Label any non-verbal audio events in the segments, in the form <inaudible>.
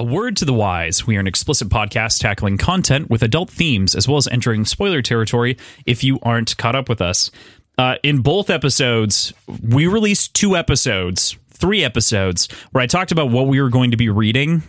A word to the wise. We are an explicit podcast tackling content with adult themes as well as entering spoiler territory if you aren't caught up with us. Uh, in both episodes, we released two episodes, three episodes, where I talked about what we were going to be reading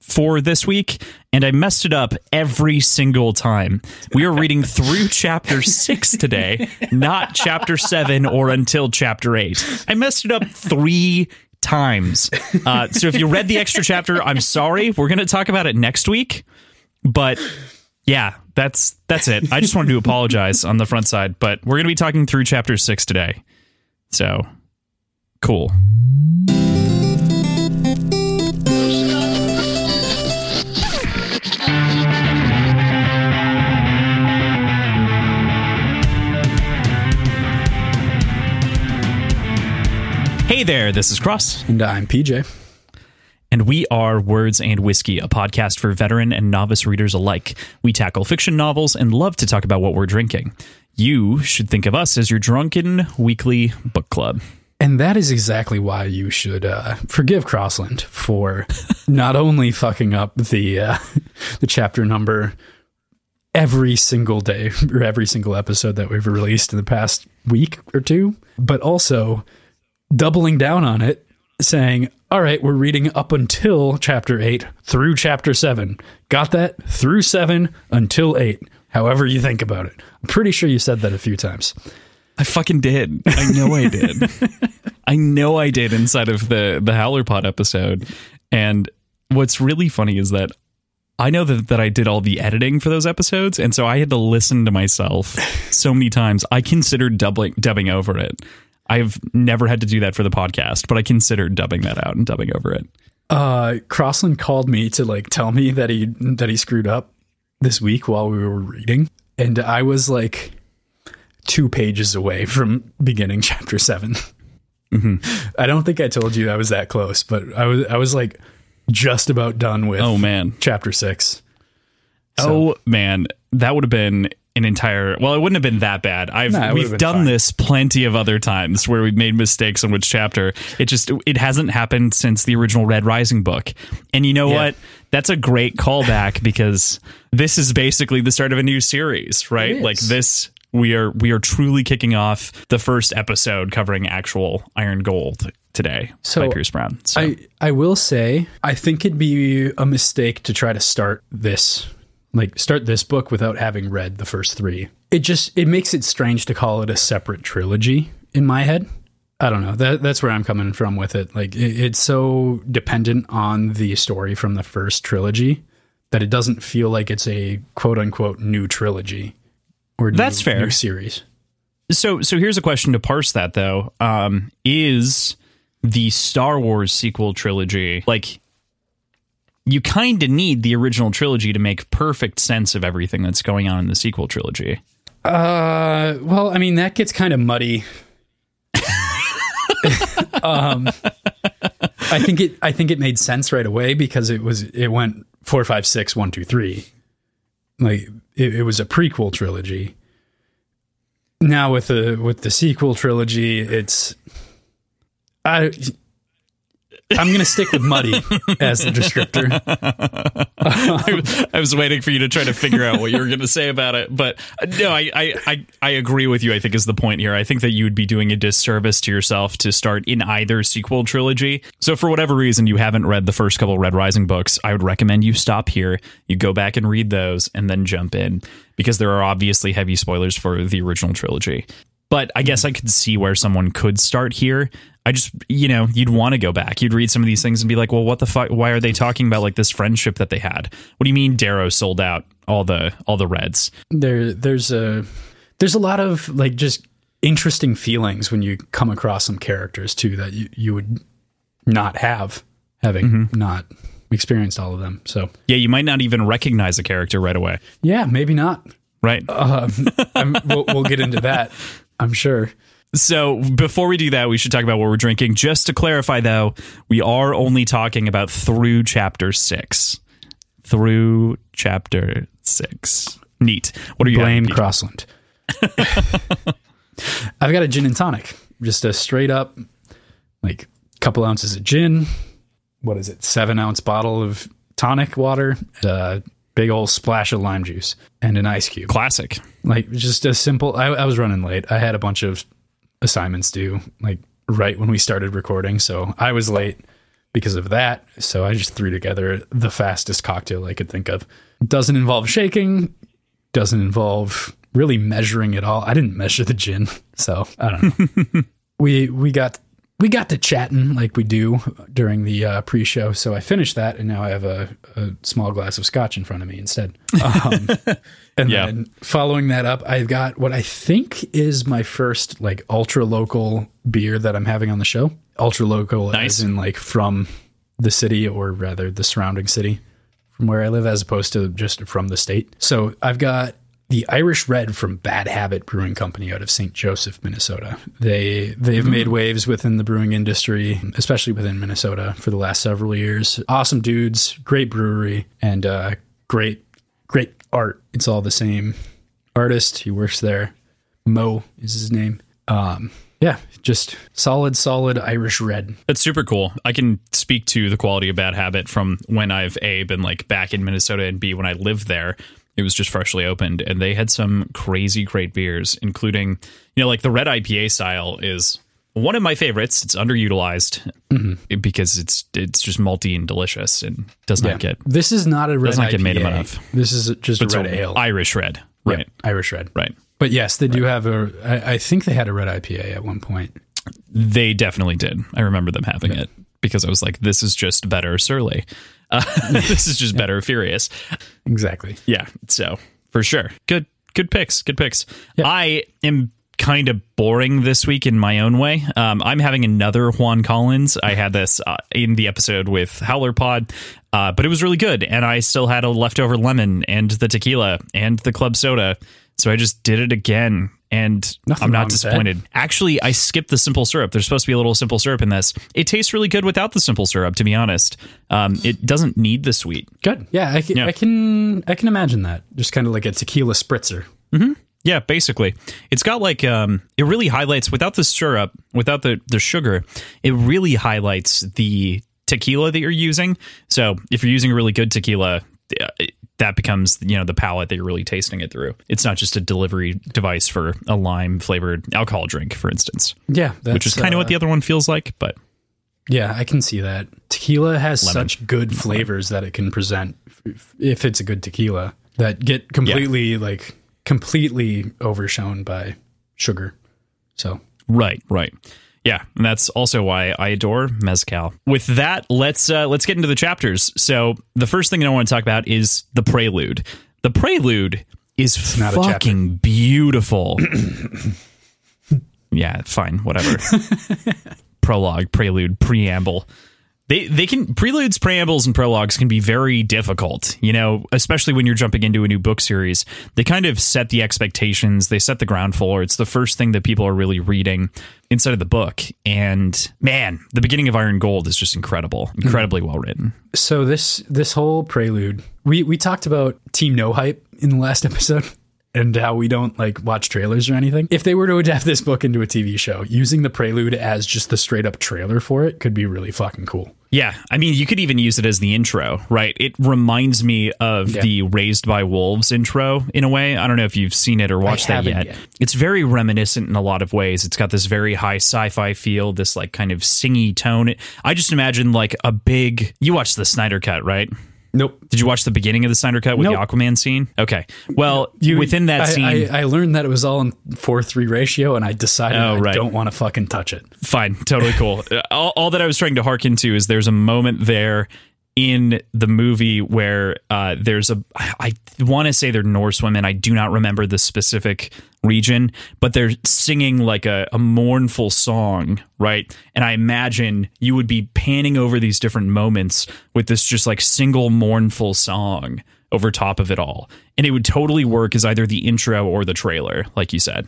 for this week, and I messed it up every single time. We are reading through <laughs> chapter six today, not chapter seven or until chapter eight. I messed it up three times. Uh, so if you read the extra chapter, I'm sorry. We're going to talk about it next week. But yeah, that's that's it. I just wanted to apologize on the front side, but we're going to be talking through chapter six today. So cool. Hey there, this is Cross. And I'm PJ. And we are Words and Whiskey, a podcast for veteran and novice readers alike. We tackle fiction novels and love to talk about what we're drinking. You should think of us as your drunken weekly book club. And that is exactly why you should uh, forgive Crossland for <laughs> not only fucking up the uh, <laughs> the chapter number every single day <laughs> or every single episode that we've released in the past week or two, but also doubling down on it, saying, All right, we're reading up until chapter eight through chapter seven. Got that? Through seven until eight, however you think about it. I'm pretty sure you said that a few times. I fucking did. I know I did. <laughs> I know I did inside of the the Howler Pod episode. And what's really funny is that I know that, that I did all the editing for those episodes, and so I had to listen to myself so many times. I considered doubling dubbing over it. I've never had to do that for the podcast, but I considered dubbing that out and dubbing over it. Uh, Crossland called me to like tell me that he that he screwed up this week while we were reading, and I was like two pages away from beginning <laughs> chapter 7 mm-hmm. I don't think I told you I was that close, but I was I was like just about done with. Oh man, chapter six. So. Oh man, that would have been an entire well it wouldn't have been that bad i've we've done fine. this plenty of other times where we've made mistakes on which chapter it just it hasn't happened since the original red rising book and you know yeah. what that's a great callback because this is basically the start of a new series right like this we are we are truly kicking off the first episode covering actual iron gold today so by Pierce Brown. So I, I will say I think it'd be a mistake to try to start this like start this book without having read the first three. It just it makes it strange to call it a separate trilogy in my head. I don't know. That that's where I'm coming from with it. Like it, it's so dependent on the story from the first trilogy that it doesn't feel like it's a quote unquote new trilogy or new, that's fair new series. So so here's a question to parse that though. Um, is the Star Wars sequel trilogy like you kind of need the original trilogy to make perfect sense of everything that's going on in the sequel trilogy. Uh, well, I mean that gets kind of muddy. <laughs> um, I think it. I think it made sense right away because it was. It went four, five, six, one, two, three. Like it, it was a prequel trilogy. Now with the with the sequel trilogy, it's. I I'm going to stick with muddy as the descriptor. <laughs> I, was waiting for you to try to figure out what you were going to say about it, but uh, no, I, I, I agree with you. I think is the point here. I think that you would be doing a disservice to yourself to start in either sequel trilogy. So for whatever reason you haven't read the first couple Red Rising books, I would recommend you stop here. You go back and read those, and then jump in because there are obviously heavy spoilers for the original trilogy. But I guess I could see where someone could start here. I just, you know, you'd want to go back. You'd read some of these things and be like, well, what the fuck? Why are they talking about like this friendship that they had? What do you mean Darrow sold out all the all the Reds? There, there's a there's a lot of like just interesting feelings when you come across some characters too that you you would not have having mm-hmm. not experienced all of them. So yeah, you might not even recognize a character right away. Yeah, maybe not. Right. <laughs> Um, we'll, we'll get into that. I'm sure. So before we do that, we should talk about what we're drinking. Just to clarify, though, we are only talking about through chapter six. Through chapter six. Neat. What are you blame Crossland? <laughs> I've got a gin and tonic, just a straight up, like couple ounces of gin. What is it? Seven ounce bottle of tonic water, a big old splash of lime juice, and an ice cube. Classic. Like just a simple. I, I was running late. I had a bunch of assignments due, like right when we started recording, so I was late because of that. So I just threw together the fastest cocktail I could think of. Doesn't involve shaking. Doesn't involve really measuring it all. I didn't measure the gin, so I don't know. <laughs> we we got we got to chatting like we do during the uh, pre-show. So I finished that, and now I have a, a small glass of scotch in front of me instead. <laughs> Um, and Yeah. then following that up, I've got what I think is my first like ultra local beer that I'm having on the show. Ultra local, Nice. as in like from the city, or rather the surrounding city from where I live, as opposed to just from the state. So I've got the Irish Red from Bad Habit Brewing Company out of St. Joseph, Minnesota. They they've made waves within the brewing industry, especially within Minnesota, for the last several years. Awesome dudes, great brewery, and uh, great great art. It's all the same artist. He works there. Mo is his name. Um, yeah, just solid, solid Irish Red. That's super cool. I can speak to the quality of Bad Habit from when I've A, been like back in Minnesota, and B, when I lived there. It was just freshly opened, and they had some crazy great beers, including, you know, like the red IPA style is one of my favorites. It's underutilized Mm-hmm. because it's it's just malty and delicious and does not get This is not a red Does not get IPA. made enough. This is just a red a ale. Irish red. Yeah, Right. Irish Red. Right. But yes, they do have a. I, I think they had a red IPA at one point. They definitely did. I remember them having it because I was like, this is just better Surly. Uh, <laughs> this is just better Furious. Exactly. Yeah. So for sure. Good, good picks. Good picks. I am kind of boring this week in my own way. Um, I'm having another Juan Collins. I had this uh, in the episode with Howler Pod, uh, but it was really good. And I still had a leftover lemon and the tequila and the club soda. So I just did it again. And Nothing I'm not disappointed. Actually, I skipped the simple syrup. There's supposed to be a little simple syrup in this. It tastes really good without the simple syrup, to be honest. Um, it doesn't need the sweet. Good. Yeah, I can. Yeah. I can. I can imagine that. Just kind of like a tequila spritzer. Yeah, basically. It's got like um it really highlights without the syrup, without the the sugar, it really highlights the tequila that you're using. So, if you're using a really good tequila, uh, that becomes, you know, the palate that you're really tasting it through. It's not just a delivery device for a lime flavored alcohol drink, for instance, Yeah, that's, which is kind of uh, what the other one feels like, but Yeah, I can see that. Tequila has Lemon. such good flavors that it can present if- if it's a good tequila that get completely like completely overshone by sugar. So Right, right. Yeah, and that's also why I adore mezcal. With that, let's uh, let's get into the chapters. So the first thing that I want to talk about is the prelude. The prelude is not fucking beautiful. <clears throat> yeah, fine, whatever. <laughs> Prologue, prelude, preamble. They they can preludes, preambles, and prologues can be very difficult, you know, especially when you're jumping into a new book series. They kind of set the expectations, they set the ground floor. It's the first thing that people are really reading inside of the book. And man, the beginning of Iron Gold is just incredible, hmm. incredibly well written. so this this whole prelude, we we talked about Team No Hype in the last <laughs> episode and how we don't like watch trailers or anything. If they were to adapt this book into a TV show, using the prelude as just the straight up trailer for it could be really fucking cool. Yeah, I mean, you could even use it as the intro, right? It reminds me of Yeah. the Raised by Wolves intro in a way. I don't know if you've seen it or watched that yet. yet. It's very reminiscent in a lot of ways. It's got this very high sci-fi feel, this like kind of singy tone. I just imagine like a big. You watched the Snyder cut, right? Nope. Did you watch the beginning of the Snyder cut with Nope. the Aquaman scene? Okay. Well, You- within that I, scene, I, I learned that it was all in four three ratio, and I decided Oh, I right. don't want to fucking touch it. fine totally cool <laughs> all, all that i was trying to harken to is there's a moment there in the movie where uh, there's a i want to say they're norse women. I do not remember the specific region but they're singing like a, a mournful song right? And i imagine you would be panning over these different moments with this just like single mournful song over top of it all. And it would totally work as either the intro or the trailer like you said.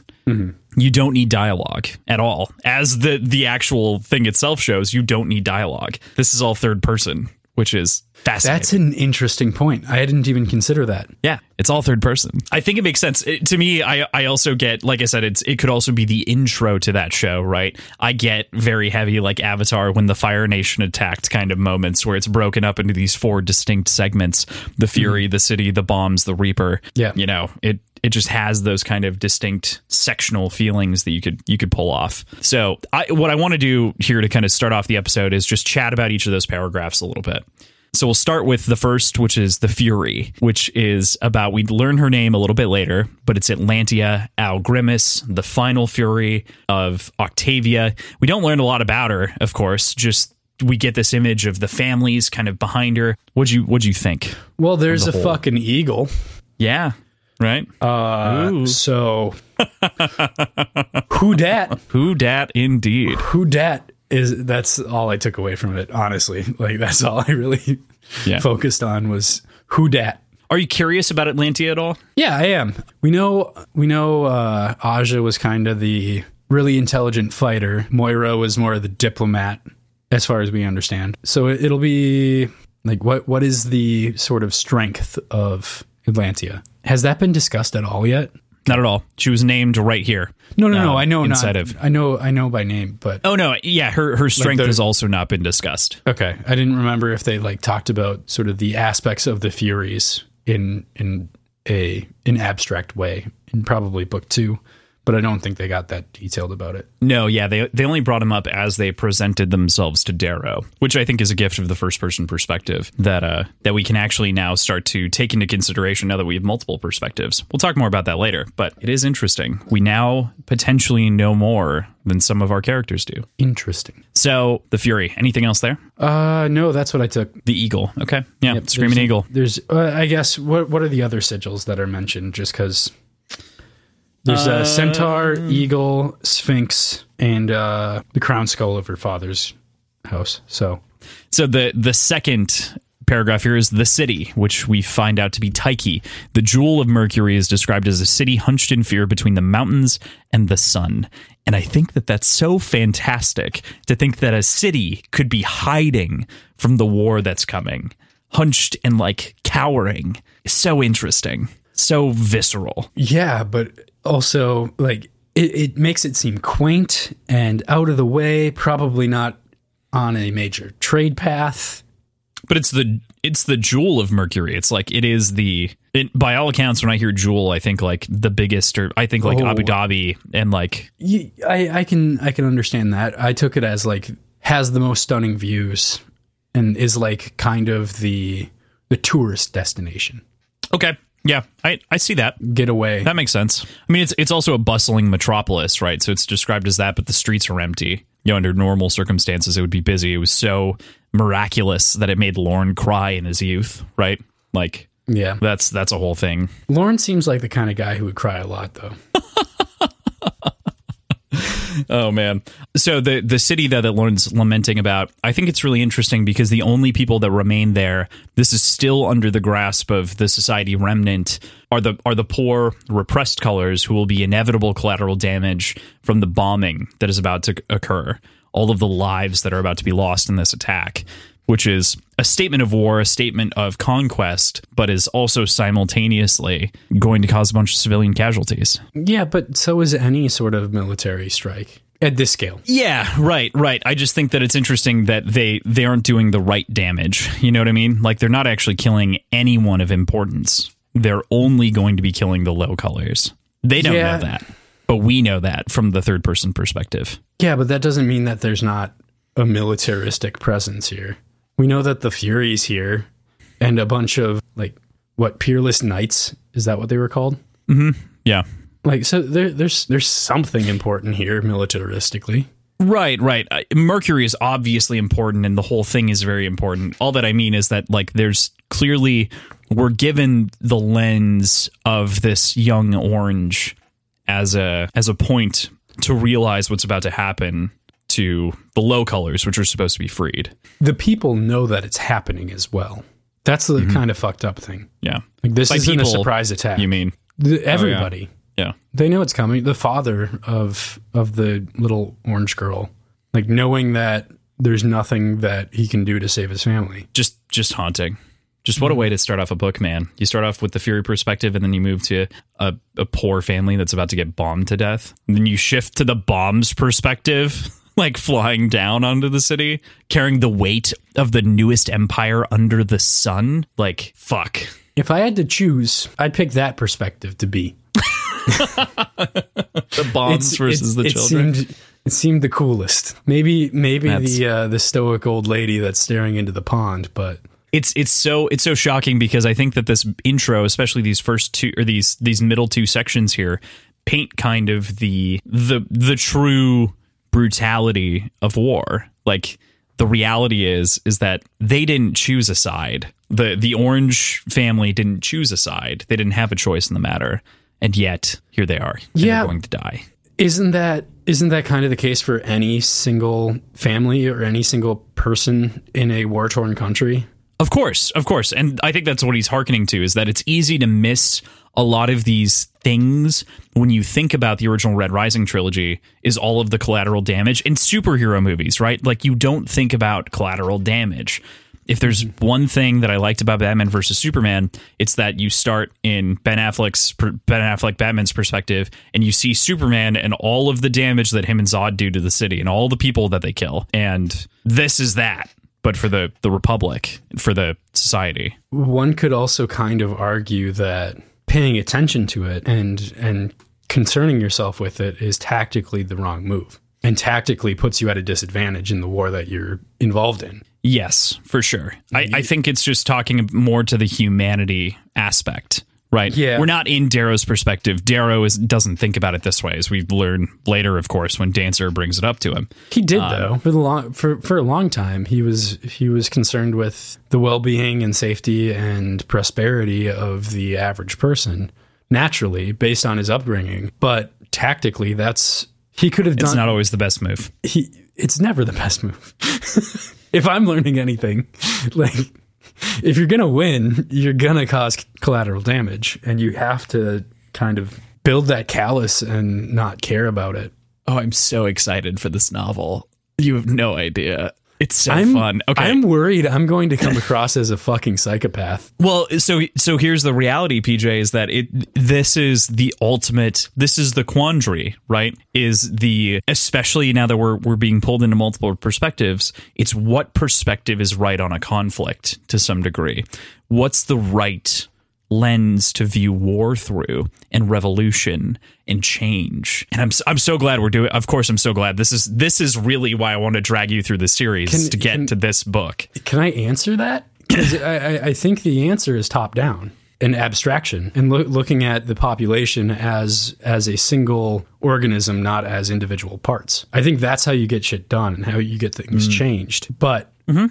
You don't need dialogue at all. As the the actual thing itself shows you don't need dialogue. This is all third person which is fascinating. That's an interesting point. I didn't even consider that. Yeah, it's all third person. I think it makes sense It- to me. I I also get like I said, it's it could also be the intro to that show, right? I get very heavy like Avatar when the Fire Nation attacked kind of moments where it's broken up into these four distinct segments: the Fury, mm-hmm. the City, the Bombs, the Reaper. Yeah. you know it. It just has those kind of distinct sectional feelings that you could you could pull off. So, I, what I want to do here to kind of start off the episode is just chat about each of those paragraphs a little bit. So we'll start with the first, which is the Fury, which is about we learn her name a little bit later, but it's Atlantia au Grimmus, the final Fury of Octavia. We don't learn a lot about her, of course. Just we get this image of the families kind of behind her. What'd you What'd you think? Well, there's the a whole- fucking eagle. Yeah, right. Uh, Ooh. so <laughs> who dat? Who dat indeed? Who dat is that's all I took away from it, honestly. Like that's all I really Yeah. focused on was who dat. Are you curious about Atlantia at all? Yeah, I am. We know we know uh Aja was kind of the really intelligent fighter. Moira was more of the diplomat as far as we understand. So it, it'll be like what what is the sort of strength of Atlantia? Has that been discussed at all yet? Not at all. She was named right here. No, no, no. Um, I know inside not, of- I know I know by name, but Oh no, yeah, her her strength the- has also not been discussed. Okay, I didn't remember if they like talked about sort of the aspects of the Furies in in a an abstract way in probably book two, but I don't think they got that detailed about it. No, yeah, they they only brought him up as they presented themselves to Darrow, which I think is a gift of the first person perspective that uh that we can actually now start to take into consideration now that we have multiple perspectives. We'll talk more about that later, but it is interesting. We now potentially know more than some of our characters do. Interesting. So, the Fury, anything else there? Uh, no, that's what I took. The Eagle. Okay. Yeah, Yep, Screaming there's- Eagle. There's, uh, I guess, what what are the other sigils that are mentioned? Just because there's a centaur, eagle, sphinx, and uh, the crown skull of her father's house. So So the the second paragraph here is the city, which we find out to be Tyche. The jewel of Mercury is described as a city hunched in fear between the mountains and the sun. And I think that that's so fantastic to think that a city could be hiding from the war that's coming, hunched and like cowering. So interesting, so visceral. Yeah, but also like it, it makes it seem quaint and out of the way, probably not on a major trade path. But it's the it's the jewel of Mercury. It's like it is the it, by all accounts. When I hear jewel, I think like the biggest, or I think like Oh. Abu Dhabi and like I I can I can understand that. I took it as like has the most stunning views and is like kind of the the tourist destination. okay, yeah, I I see that. Get away. That makes sense. I mean, it's it's also a bustling metropolis, right? So it's described as that, but the streets are empty. You know, under normal circumstances, it would be busy. It was so miraculous that it made Lorn cry in his youth, right? Like yeah. that's that's a whole thing. Lorn seems like the kind of guy who would cry a lot though. <laughs> Oh man. So the the city that that Lorn's lamenting about, I think it's really interesting because the only people that remain there, this is still under the grasp of the society remnant, are the are the poor, repressed colors who will be inevitable collateral damage from the bombing that is about to occur. All of the lives that are about to be lost in this attack, which is a statement of war, a statement of conquest, but is also simultaneously going to cause a bunch of civilian casualties. Yeah, but so is any sort of military strike at this scale. Yeah, right, right. I just think that it's interesting that they they aren't doing the right damage. You know what I mean? Like they're not actually killing anyone of importance. They're only going to be killing the low colors. They don't Yeah. know that. But we know that from the third person perspective. Yeah, but that doesn't mean that there's not a militaristic presence here. We know that the Furies here and a bunch of like what peerless knights is that what they were called? Mm-hmm. Yeah. Like so there there's there's something important here militaristically. Right, right. Mercury is obviously important and the whole thing is very important. All that I mean is that like there's clearly we're given the lens of this young orange as a as a point to realize what's about to happen to the low colors which are supposed to be freed. The people know that it's happening as well. That's the mm-hmm. kind of fucked up thing. Yeah. Like this By isn't people, a surprise attack. You mean? The- oh, everybody. Yeah. They know it's coming. The father of of the little orange girl, like knowing that there's nothing that he can do to save his family. Just just haunting. Just what a mm-hmm. way to start off a book, man. You start off with the Fury perspective, and then you move to a, a poor family that's about to get bombed to death. And then you shift to the bomb's perspective, <laughs> like flying down onto the city, carrying the weight of the newest empire under the sun. Like, fuck. If I had to choose, I'd pick that perspective to be. <laughs> The bombs versus the it children. Seemed, it seemed the coolest. Maybe maybe That's- the uh, the stoic old lady that's staring into the pond, but it's it's so it's so shocking because I think that this intro, especially these first two or these these middle two sections here, paint kind of the the the true brutality of war. Like the reality is is that they didn't choose a side. The the orange family didn't choose a side. They didn't have a choice in the matter. And yet here they are. Yeah. they're going to die. Isn't that isn't that kind of the case for any single family or any single person in a war torn country? Of course, of course. And I think that's what he's hearkening to is that it's easy to miss a lot of these things when you think about the original Red Rising trilogy is all of the collateral damage in superhero movies, right? Like you don't think about collateral damage. If there's mm-hmm. one thing that I liked about Batman versus Superman, it's that you start in Ben Affleck's Ben Affleck Batman's perspective, and you see Superman and all of the damage that him and Zod do to the city and all the people that they kill, and this is that but for the the republic for the society One could also kind of argue that paying attention to it and and concerning yourself with it is tactically the wrong move and tactically puts you at a disadvantage in the war that you're involved in. yes for sure I, I think it's just talking more to the humanity aspect right Yeah. we're not in darrow's perspective darrow is doesn't think about it this way as we learn later of course when dancer brings it up to him He did um, though. For the long for for a long time, he was he was concerned with the well-being and safety and prosperity of the average person naturally based on his upbringing, but tactically that's he could have done. it's not always the best move he it's never the best move. <laughs> if I'm learning anything, <laughs> like if you're gonna win, you're gonna cause collateral damage, and you have to kind of build that callus and not care about it. oh i'm so excited for this novel you have no idea it's so I'm fun okay I'm worried I'm going to come across as a fucking psychopath. Well, so so here's the reality, PJ, is that it this is the ultimate this is the quandary, right? Is the especially now that we're we're being pulled into multiple perspectives, it's what perspective is right on a conflict to some degree. What's the right lens to view war through and revolution and change. And I'm I'm so glad we're doing of course I'm so glad. This is this is really why I want to drag you through the series Can- to get can- to this book. Can I answer that? Because I, I, think the answer is top down and abstraction and loo- looking at the population as as a single organism, not as individual parts. I think that's how you get shit done and how you get things mm. changed. But mm-hmm.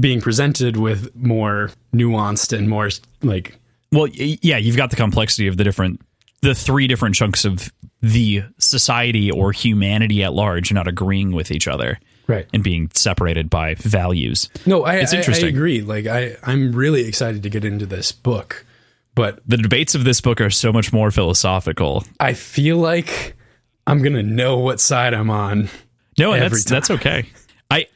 being presented with more nuanced and more like Well, yeah, you've got the complexity of the different, the three different chunks of the society or humanity at large not agreeing with each other right. and being separated by values. No, I, It's I- interesting. I agree. Like I, I'm really excited to get into this book, but The debates of this book are so much more philosophical. I feel like I'm gonna know what side I'm on. No, that's that's okay. I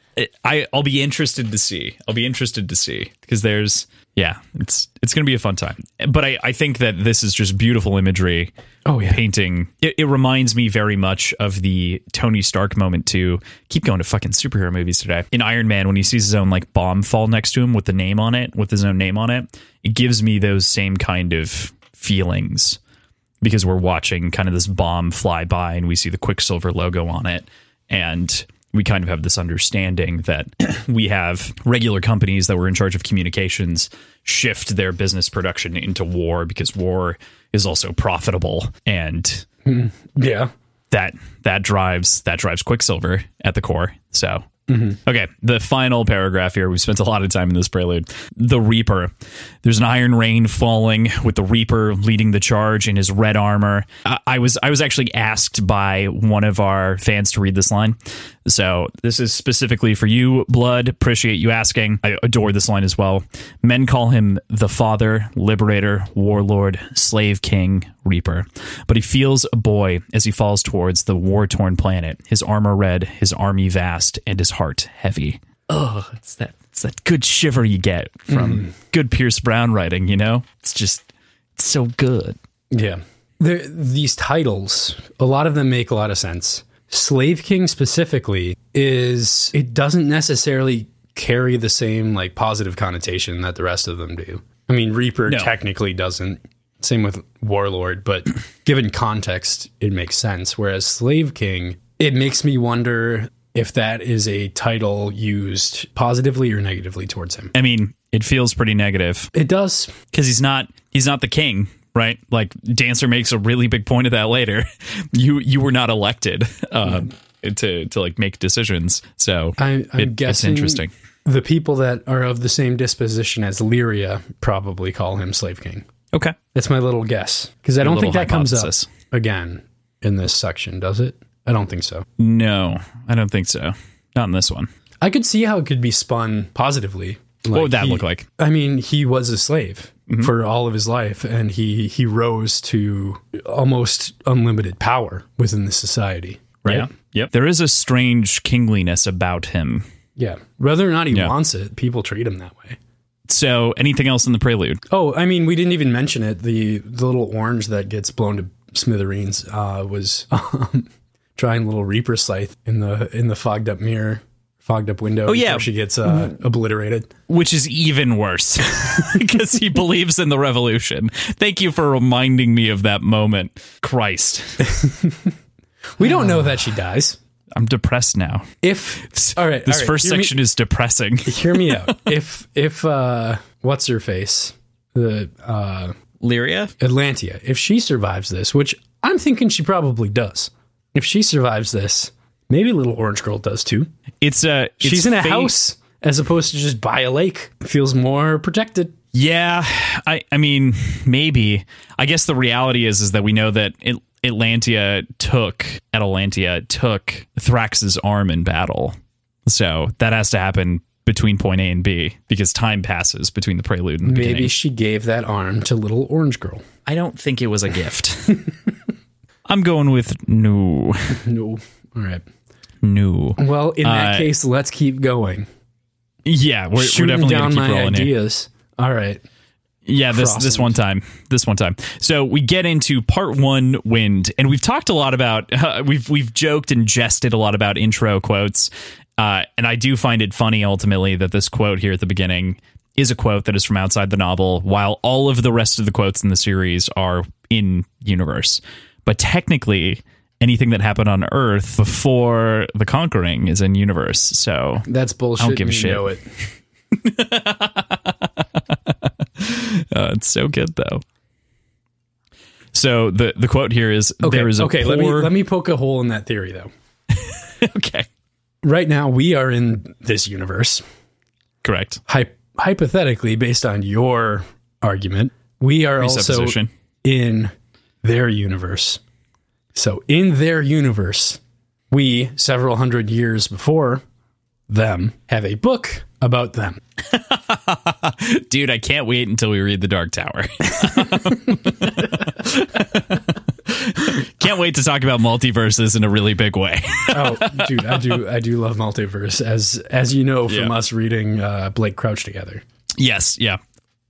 I I'll be interested to see. I'll be interested to see because there's yeah, it's it's gonna be a fun time. But I I think that this is just beautiful imagery. Oh, yeah. painting. It, it reminds me very much of the Tony Stark moment too. Keep going to fucking superhero movies today. In Iron Man, when he sees his own like bomb fall next to him with the name on it, with his own name on it, it gives me those same kind of feelings because we're watching kind of this bomb fly by and we see the Quicksilver logo on it. And we kind of have this understanding that <clears throat> we have regular companies that were in charge of communications shift their business production into war because war is also profitable and hmm. Yeah. that that drives that drives Quicksilver at the core. So Mm-hmm. okay, the final paragraph here. We've spent a lot of time in this prelude. The Reaper. There's an iron rain falling with the Reaper leading the charge in his red armor. I, I was I was actually asked by one of our fans to read this line. So this is specifically for you, Blood. Appreciate you asking. I adore this line as well. Men call him the Father, Liberator, Warlord, Slave King, Reaper. But he feels a boy as he falls towards the war torn planet, his armor red, his army vast, and his heart heavy. Oh, it's that it's that good shiver you get from mm. good Pierce Brown writing, you know? It's just it's so good. Yeah. There, these titles, a lot of them make a lot of sense. Slave King specifically is it doesn't necessarily carry the same like positive connotation that the rest of them do. I mean, Reaper No. technically doesn't. Same with Warlord, but given context, it makes sense. Whereas Slave King, it makes me wonder if that is a title used positively or negatively towards him. I mean, it feels pretty negative It does. because he's not he's not the king, right? Like Dancer makes a really big point of that later. <laughs> You you were not elected uh, to to like make decisions, so I, I'm it- it's interesting. the people that are of the same disposition as Lyria probably call him Slave King. Okay, That's my little guess because I don't think that comes up again in this section, does it? I don't think so. no, I don't think so. Not in this one. I could see how it could be spun positively. what would that he- look like? I mean, he was a slave Mm-hmm. for all of his life, and he he rose to almost unlimited power within the society. Right? Yeah. Yep. There is a strange kingliness about him. Yeah. Whether or not he Yeah. wants it, people treat him that way. So, anything else in the prelude? Oh, I mean, we didn't even mention it. The the little orange that gets blown to smithereens uh, was <laughs> um, trying little Reaper scythe in the in the fogged up mirror, fogged up window. Oh yeah. she gets uh, obliterated. Which is even worse <laughs> because he believes in the revolution. Thank you for reminding me of that moment. Christ, <laughs> We don't know that she dies. I'm depressed now. If all right, This all right, first hear me- section is depressing. <laughs> hear me out. if if uh, what's her face, the uh, Lyria? Atlantia, if she survives this, which I'm thinking she probably does, if she survives this, maybe little orange girl does too. It's a. it's She's in a fate- house as opposed to just by a lake. Feels more protected. Yeah, I. I mean, maybe. I guess the reality is is that we know that it, Atlantia took Atalantia took Thrax's arm in battle, so that has to happen between point A and B because time passes between the prelude and the B. Maybe beginning. she gave that arm to little orange girl. I don't think it was a gift. <laughs> I'm going with no, <laughs> No. All right. no. Well, in that Uh, case, let's keep going. Yeah, we're, we're Shooting definitely down keep my rolling here. ideas. All right. Yeah, this this one time, this one time. So we get into part one, wind, and we've talked a lot about uh, <laughs> we've we've joked and jested a lot about intro quotes, uh, and I do find it funny ultimately that this quote here at the beginning is a quote that is from outside the novel, while all of the rest of the quotes in the series are in universe. But technically, anything that happened on Earth before the Conquering is in universe. So That's bullshit. I don't give a shit. Know it. <laughs> Uh, it's so good though. So the the quote here is Okay. there is a okay. poor, Let me let me poke a hole in that theory though. <laughs> okay Right now, we are in this universe. correct Hy- hypothetically, based on your argument, we are also in their universe. So, in their universe, we, several hundred years before them, have a book about them. <laughs> Dude, I can't wait until we read the Dark Tower. <laughs> can't wait to talk about multiverses in a really big way. <laughs> Oh, dude, I do, I do love multiverse, as as you know from Yeah. us reading uh, Blake Crouch together. yes, yeah.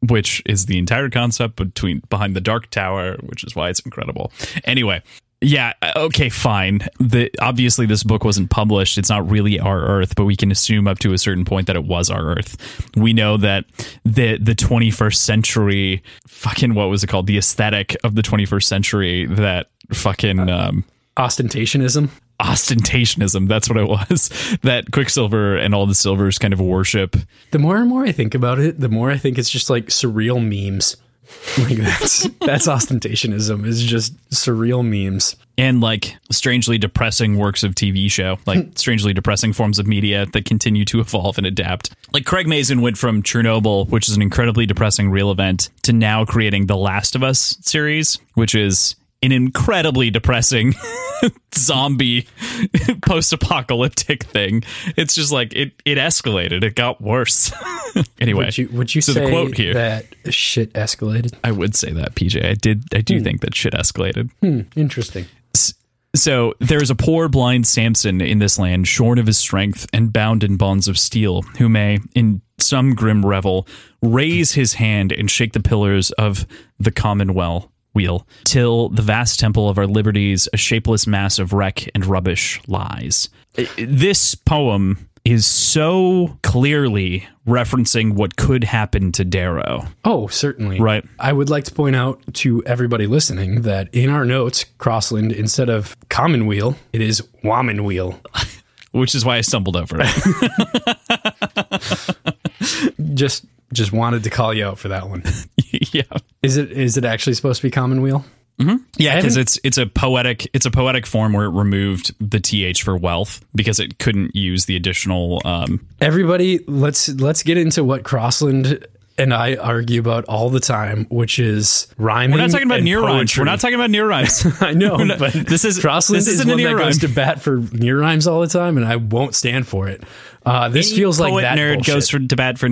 Which is the entire concept between behind the Dark Tower, which is why it's incredible. Anyway, yeah, okay, fine. The obviously this book wasn't published. It's not really our Earth, but we can assume up to a certain point that it was our Earth. We know that the the 21st century fucking what was it called? The aesthetic of the 21st century that fucking um Ostentationism. Ostentationism, that's what it was. <laughs> That Quicksilver and all the silvers kind of worship The more and more I think about it, the more I think it's just like surreal memes <laughs> Like that's that's ostentationism. Is just surreal memes. and like strangely depressing works of TV show, like <laughs> strangely depressing forms of media that continue to evolve and adapt. Like Craig Mazin went from Chernobyl, which is an incredibly depressing real event, to now creating the Last of Us series, which is an incredibly depressing <laughs> zombie <laughs> post-apocalyptic thing. It's just like it it escalated. It got worse. <laughs> anyway, Would you would you so say the quote here, that shit escalated? I would say that PJ. I did I do hmm. think that shit escalated. Hmm, interesting. So there's a poor blind Samson in this land, shorn of his strength and bound in bonds of steel, who may, in some grim revel, raise his hand and shake the pillars of the commonweal wheel, till the vast temple of our liberties, a shapeless mass of wreck and rubbish, lies. This poem is so clearly referencing what could happen to Darrow. Oh, certainly. Right. I would like to point out to everybody listening that in our notes, Crossland, instead of common wheel, it is woman wheel. <laughs> Which is why I stumbled over it. <laughs> Just just wanted to call you out for that one. <laughs> yeah. Is it is it actually supposed to be common wheel? Yeah, because it's it's a poetic it's a poetic form where it removed the th for wealth because it couldn't use the additional. Um, Everybody, let's let's get into what Crossland and I argue about all the time, which is rhyming. we're not talking about near rhymes. We're not talking about near rhymes. <laughs> I know, not- but <laughs> this is- Crossland this is isn't a one near that goes to bat for near rhymes all the time, and I won't stand for it. Uh, this feels like that nerd bullshit. goes for to bat for.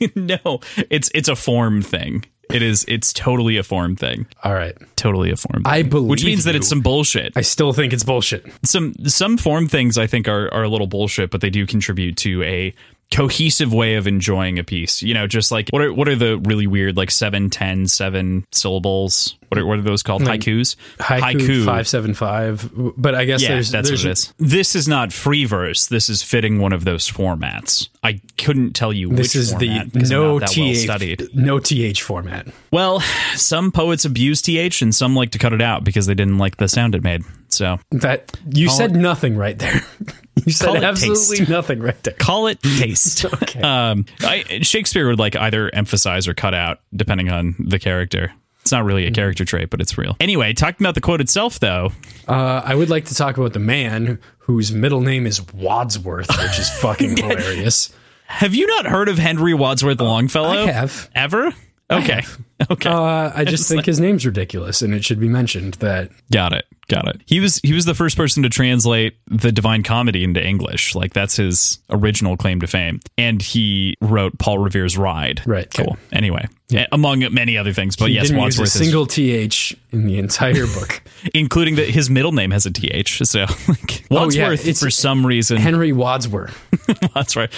<laughs> no, it's it's a form thing. It is. It's totally a form thing. all right. Totally a form. I thing. believe which means that it's some bullshit. I still think it's bullshit. some some form things I think are are a little bullshit, but they do contribute to a cohesive way of enjoying a piece. You know, just like what are what are the really weird like seven, ten, seven syllables? What are what are those called? Haikus. Haiku, five seven five, but I guess Yeah, there's that's there's what it is. This is not free verse. This is fitting one of those formats. I couldn't tell you this which is the format I'm no well th studied. no th format. Well, some poets abuse th and some like to cut it out because they didn't like the sound it made. So That you Call said nothing right there. <laughs> you said absolutely taste. nothing right there. call it taste. <laughs> Okay. Um, I, Shakespeare would like either emphasize or cut out depending on the character. It's not really a character trait, but it's real. Anyway, talking about the quote itself, though, Uh, I would like to talk about the man whose middle name is Wadsworth, which is fucking <laughs> hilarious. have you not heard of Henry Wadsworth Longfellow? I have. Ever? Okay. <laughs> Okay. Uh, I just think his name's ridiculous, and it should be mentioned that Got it. Got it. He was he was the first person to translate the Divine Comedy into English. Like that's his original claim to fame. And he wrote Paul Revere's Ride. Right, Cool. okay. Anyway, among many other things. But he yes, didn't use Wadsworth a is single th in the entire <laughs> book. including that his middle name has a th. So <laughs> like, Wadsworth it's for some reason. Henry Wadsworth. that's right.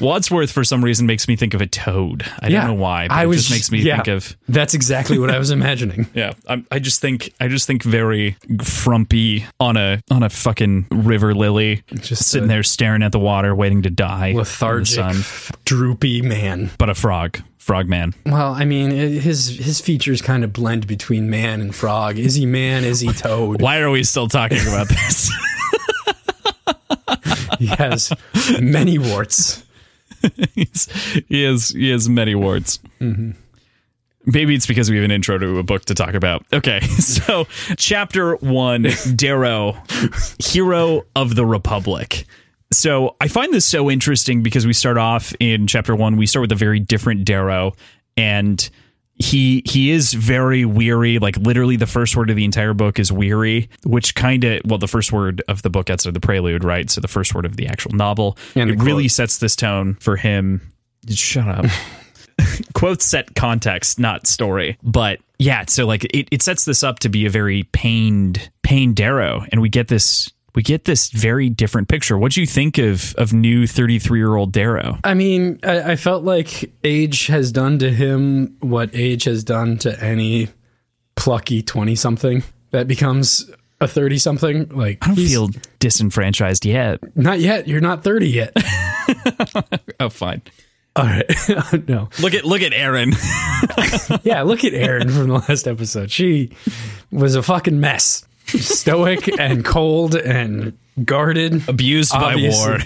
Wadsworth for some reason makes me think of a toad. I Yeah, don't know why. But I it was just makes me yeah, think of That's exactly what I was <laughs> imagining. yeah. I'm, I just think I just think very frumpy on a on a fucking river lily, Just sitting a there staring at the water, waiting to die. in the Lethargic, sun. droopy man. but a frog, frog man. Well, I mean, his his features kind of blend between man and frog. Is he man? Is he toad? Why are we still talking about <laughs> this? He has many warts. <laughs> He has he has many warts. Mm-hmm. Maybe it's because we have an intro to a book to talk about. Okay, <laughs> so chapter one, Darrow, hero of the Republic. So I find this so interesting because we start off in chapter one. We start with a very different Darrow, and he he is very weary. Like literally, the first word of the entire book is weary, which kind of well, the first word of the book outside the prelude, right? So the first word of the actual novel. And it really sets this tone for him. Shut up. <laughs> <laughs> Quotes set context, not story. But yeah, so like it, it sets this up to be a very pained, pained Darrow, and we get this we get this very different picture. What do you think of of new thirty three year old Darrow? I mean, I, I felt like age has done to him what age has done to any plucky twenty something that becomes a thirty something. Like I don't feel disenfranchised yet. not yet. You're not thirty yet. <laughs> Oh, fine. All right, <laughs> no. Look at look at Aaron. <laughs> Yeah, look at Aaron from the last episode. She was a fucking mess. Stoic and cold and guarded. Abused by war.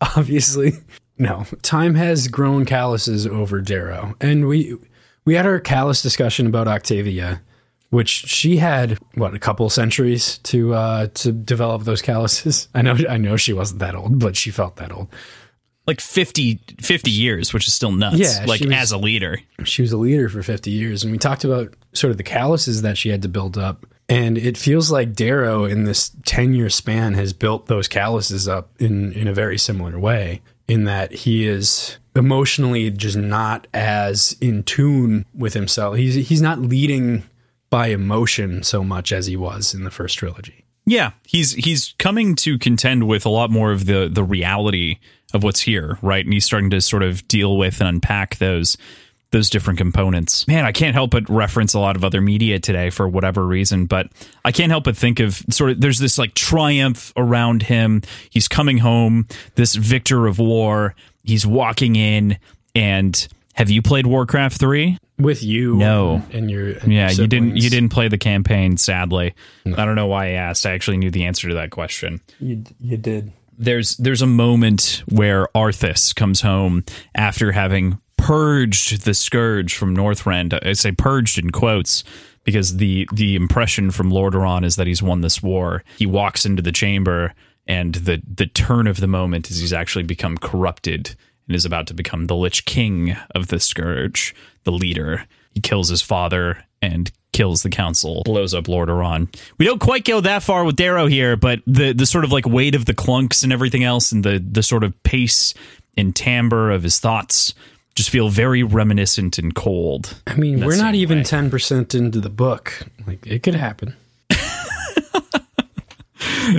Obviously. No. Time has grown calluses over Darrow. And we we had our callous discussion about Octavia, which she had what a couple centuries to uh, to develop those calluses. <laughs> I know I know she wasn't that old, but she felt that old. Like 50, 50 years, which is still nuts. Yeah, like was- as a leader. She was a leader for 50 years, and we talked about sort of the calluses that she had to build up. And it feels like Darrow in this 10 year span has built those calluses up in, in a very similar way, in that he is emotionally just not as in tune with himself. He's, he's not leading by emotion so much as he was in the first trilogy. Yeah, he's he's coming to contend with a lot more of the the reality of what's here, right? And he's starting to sort of deal with and unpack those those different components. Man, I can't help but reference a lot of other media today for whatever reason, but I can't help but think of sort of there's this like triumph around him. He's coming home, this victor of war. He's walking in and have you played Warcraft 3? With you, No. and, and your and Yeah, your you didn't you didn't play the campaign, sadly. I don't know why I asked. I actually knew the answer to that question. You, you did. There's there's a moment where Arthas comes home after having purged the scourge from Northrend. I say purged in quotes because the the impression from Lordaeron is that he's won this war. He walks into the chamber and the the turn of the moment is he's actually become corrupted and is about to become the Lich King of the Scourge, the leader. He kills his father and kills the council, blows up Lordaeron. We don't quite go that far with Darrow here, but the the sort of like weight of the clunks and everything else, and the the sort of pace and timbre of his thoughts just feel very reminiscent and cold. I mean, we're not even ten percent into the book. Like it could happen. <laughs>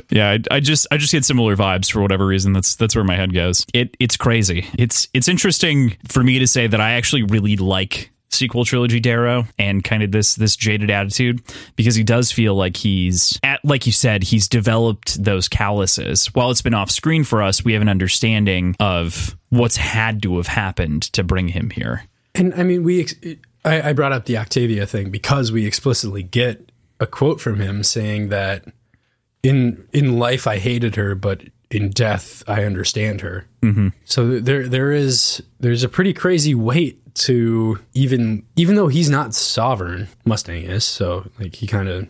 Yeah, I, I just I just get similar vibes for whatever reason. That's that's where my head goes. It it's crazy. It's it's interesting for me to say that I actually really like sequel trilogy Darrow and kind of this this jaded attitude because he does feel like he's at like you said he's developed those calluses. While it's been off screen for us, we have an understanding of what's had to have happened to bring him here. And I mean, we. I, I brought up the Octavia thing because we explicitly get a quote from him saying that in in life I hated her, but in death I understand her. Mm-hmm. So there there is there's a pretty crazy weight to even even though he's not sovereign, Mustang is. So like he kind of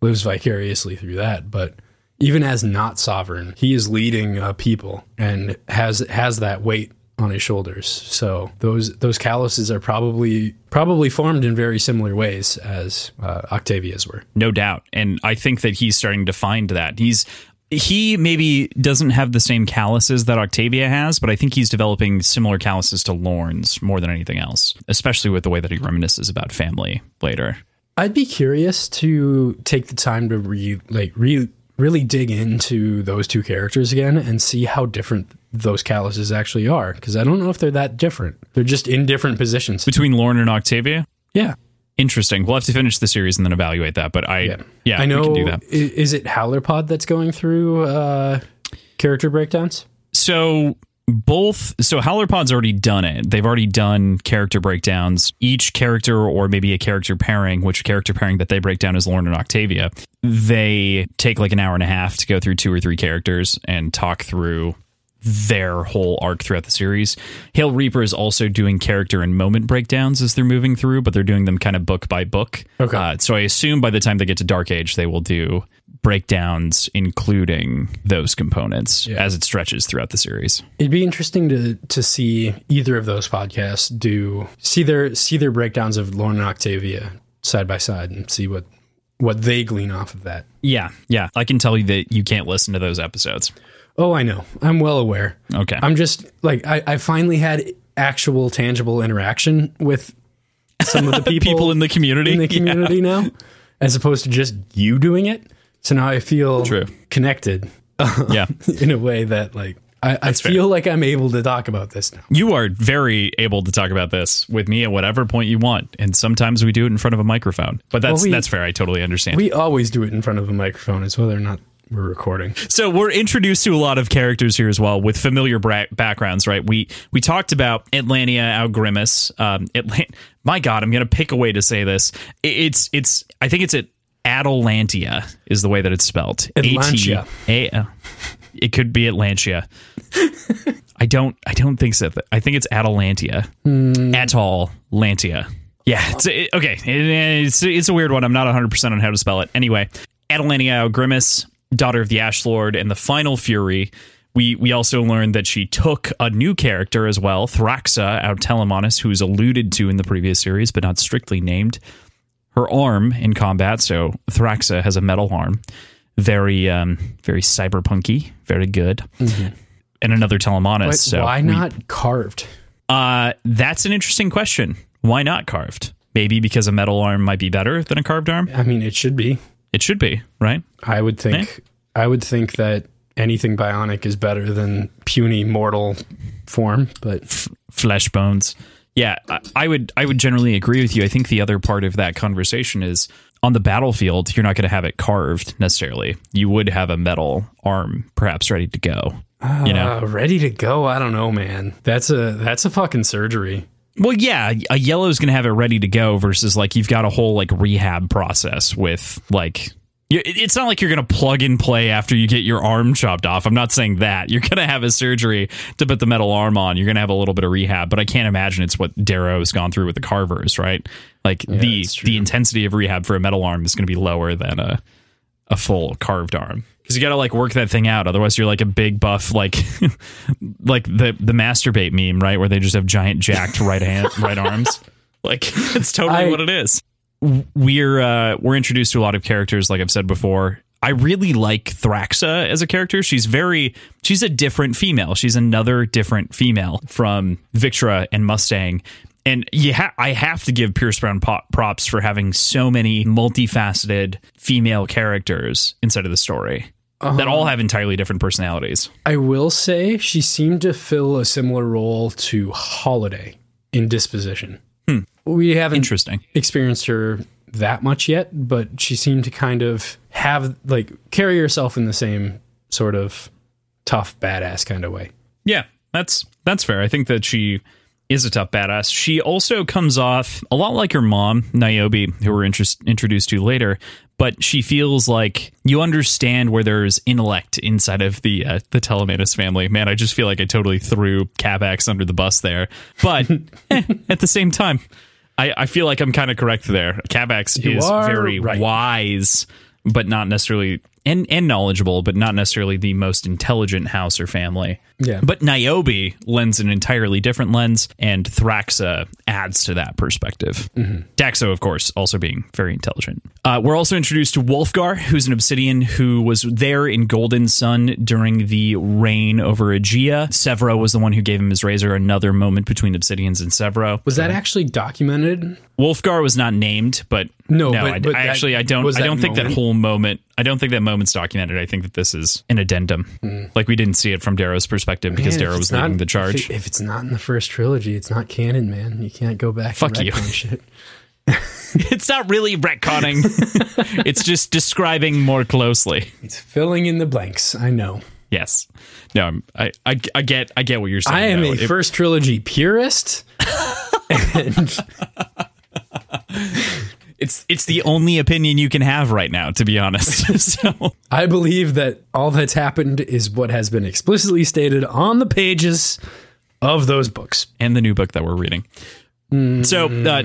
lives vicariously through that, but. Even as not sovereign, he is leading a people and has has that weight on his shoulders. So those those calluses are probably probably formed in very similar ways as uh, Octavia's were. no doubt and i think that he's starting to find that he's he maybe doesn't have the same calluses that octavia has but i think he's developing similar calluses to Lorn's more than anything else especially with the way that he reminisces about family later I'd be curious to take the time to re like re really dig into those two characters again and see how different those calluses actually are because I don't know if they're that different. They're just in different positions. between lorne and octavia Yeah. Interesting we'll have to finish the series and then evaluate that but i yeah, I know. we can do that Is it Howlerpod that's going through uh, character breakdowns? So both so Howlerpod's already done it. They've already done character breakdowns. Each character or maybe a character pairing, which character pairing that they break down is Lorn and Octavia. They take like an hour and a half to go through two or three characters and talk through their whole arc throughout the series. Hail Reaper is also doing character and moment breakdowns as they're moving through, but they're doing them kind of book by book. Okay. Uh, so I assume by the time they get to Dark Age, they will do breakdowns including those components as it stretches throughout the series. It'd be interesting to to see either of those podcasts do see their see their breakdowns of Lorn and Octavia side by side and see what what they glean off of that. Yeah, yeah. I can tell you that you can't listen to those episodes. Oh, I know. I'm well aware. Okay. I'm just like I, I finally had actual tangible interaction with some of the <laughs> people, People in the community. in the community now, as opposed to just you doing it. So now I feel True. connected <laughs> Yeah. <laughs> in a way that like I, I fair. feel like I'm able to talk about this now. You are very able to talk about this with me at whatever point you want. And sometimes we do it in front of a microphone. But that's Well, we- that's fair. I totally understand. We always do it in front of a microphone, as whether or not we're recording. so we're introduced to a lot of characters here as well with familiar bra- backgrounds, right? We we talked about Atlantia au Grimmus. Um, Atlant- <laughs> My God, I'm going to pick a way to say this. It's it's. I think it's at Atalantia is the way that it's spelled. Atlantia. A-T- A- It could be Atlantia. I don't. I don't think so. I think it's Atalantia. Atoll Lantia. Yeah, it's it, okay. It, it's it's a weird one. I'm not 100 percent on how to spell it. Anyway, Atalantia au Grimmus, daughter of the Ash Lord and the Final Fury. We we also learned that she took a new character as well, Thraxa au Telemanus, who's alluded to in the previous series but not strictly named. Her arm in combat, so Thraxa has a metal arm, very um very cyberpunky, very good. And another Telemonis. But so why we- not carved? uh, that's an interesting question. Why not carved? Maybe because a metal arm might be better than a carved arm. I mean, it should be. It should be, right? I would think. I would think that anything bionic is better than puny mortal form. But Flesh bones. Yeah, I, I would. I would generally agree with you. I think the other part of that conversation is on the battlefield. You're not going to have it carved necessarily. You would have a metal arm, perhaps ready to go. You know. uh, ready to go. I don't know, man. That's a that's a fucking surgery. Well, yeah, a yellow is going to have it ready to go versus like you've got a whole like rehab process with like it's not like you're going to plug and play after you get your arm chopped off. I'm not saying that. You're going to have a surgery to put the metal arm on. You're going to have a little bit of rehab, but I can't imagine it's what Darrow's gone through with the carvers, right? Like the the intensity of rehab for a metal arm is going to be lower than a a full carved arm. Cuz you got to like work that thing out otherwise you're like a big buff like <laughs> like the the masturbate meme, right, where they just have giant jacked right hand <laughs> right arms. Like <laughs> it's totally I- what it is. We're uh we're introduced to a lot of characters like I've said before. I really like Thraxa as a character. She's very she's a different female. She's another different female from Victra and Mustang. And you ha- I have to give Pierce Brown props for having so many multifaceted female characters inside of the story that all um, have entirely different personalities. I will say she seemed to fill a similar role to Holiday in disposition. Hmm. We haven't Interesting. experienced her that much yet, but she seemed to kind of have like carry herself in the same sort of tough badass kind of way. Yeah, that's that's fair. I think that she is a tough badass. She also comes off a lot like her mom, Niobe, who we're interest, introduced to later. But she feels like you understand where there's intellect inside of the uh, the Telemanus family. Man, I just feel like I totally threw Kavax under the bus there. But <laughs> eh, at the same time, I, I feel like I'm kind of correct there. Kavax You is very right. wise, but not necessarily and and knowledgeable, but not necessarily the most intelligent house or family. Yeah. But Niobe lends an entirely different lens, and Thraxa adds to that perspective. Daxo, of course, also being very intelligent. Uh, we're also introduced to Wulfgar, who's an obsidian who was there in Golden Son during the reign over Aegea. Sevro was the one who gave him his razor, another moment between obsidians and Sevro. Was that actually documented? Wulfgar was not named, but No, no, but- I, but I actually I don't I don't think that whole moment I don't think that moment's documented. I think that this is an addendum. Hmm. Like we didn't see it from Darrow's perspective because Man, if Darrow was leading not- the If, charge. it- if it's not in the first trilogy, it's not canon, man. You can't go back. Fuck and you. <laughs> Shit. <laughs> it's not really retconning. <laughs> it's just describing more closely. It's filling in the blanks. I know. Yes. No, I'm, I, I I get I get what you're saying. I am though. a It- first trilogy purist. and <laughs> it's it's the only opinion you can have right now, to be honest. <laughs> so I believe that all that's happened is what has been explicitly stated on the pages of those books. and the new book that we're reading. So uh,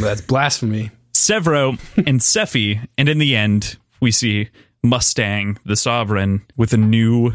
That's blasphemy. Sevro and Sefi, and in the end, we see Mustang, the sovereign, with a new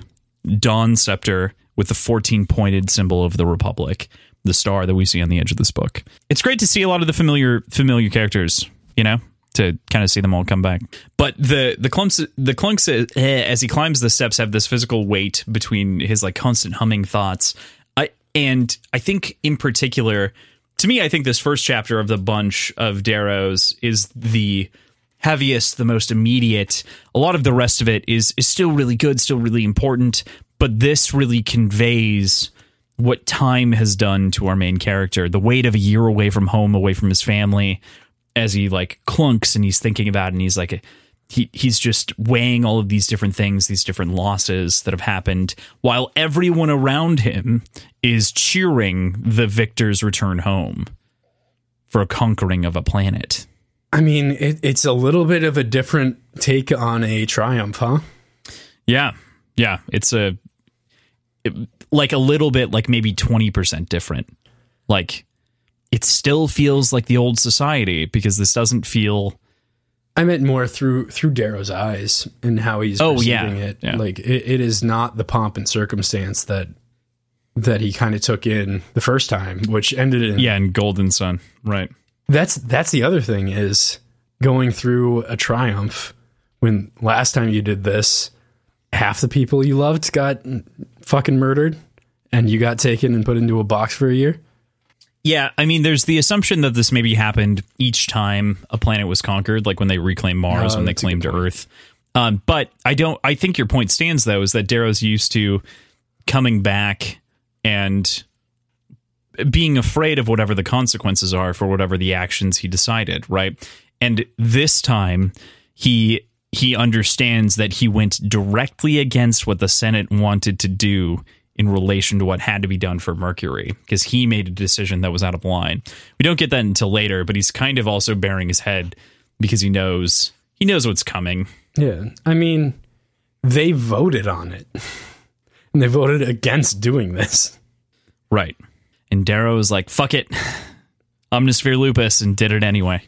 dawn scepter with the 14 pointed symbol of the Republic, the star that we see on the edge of this book. It's great to see a lot of the familiar familiar characters, you know, to kind of see them all come back. But the the clumps the clunks eh, as he climbs the steps have this physical weight between his like constant humming thoughts. I and I think in particular to me, I think this first chapter of the bunch of Darrows is the heaviest, the most immediate. A lot of the rest of it is is still really good, still really important, but this really conveys what time has done to our main character. The weight of a year away from home, away from his family, as he like clunks and he's thinking about it and he's like he he's just weighing all of these different things, these different losses that have happened, while everyone around him is cheering the victor's return home for a conquering of a planet. I mean, it, it's a little bit of a different take on a triumph, huh? Yeah. Yeah. It's a it- like a little bit like maybe 20% different. Like it still feels like the old society because this doesn't feel I meant more through through Darrow's eyes and how he's Oh, perceiving yeah. it. Yeah. Like it, it is not the pomp and circumstance that that he kind of took in the first time, which ended in yeah in golden son right That's that's the other thing is going through a triumph when last time you did this, half the people you loved got fucking murdered and you got taken and put into a box for a year. Yeah, I mean, there's the assumption that this maybe happened each time a planet was conquered, like when they reclaimed Mars, Oh, when they that's a good claimed Earth. Um, but I don't. I think your point stands though, is that Darrow's used to coming back and being afraid of whatever the consequences are for whatever the actions he decided, right? And this time, he he understands that he went directly against what the Senate wanted to do in relation to what had to be done for Mercury because he made a decision that was out of line. We don't get that until later, but he's kind of also bearing his head because he knows he knows what's coming. Yeah. I mean, they voted on it. And <laughs> they voted against doing this. Right. And Darrow was like, fuck it. <laughs> Omnis vir lupus and did it anyway.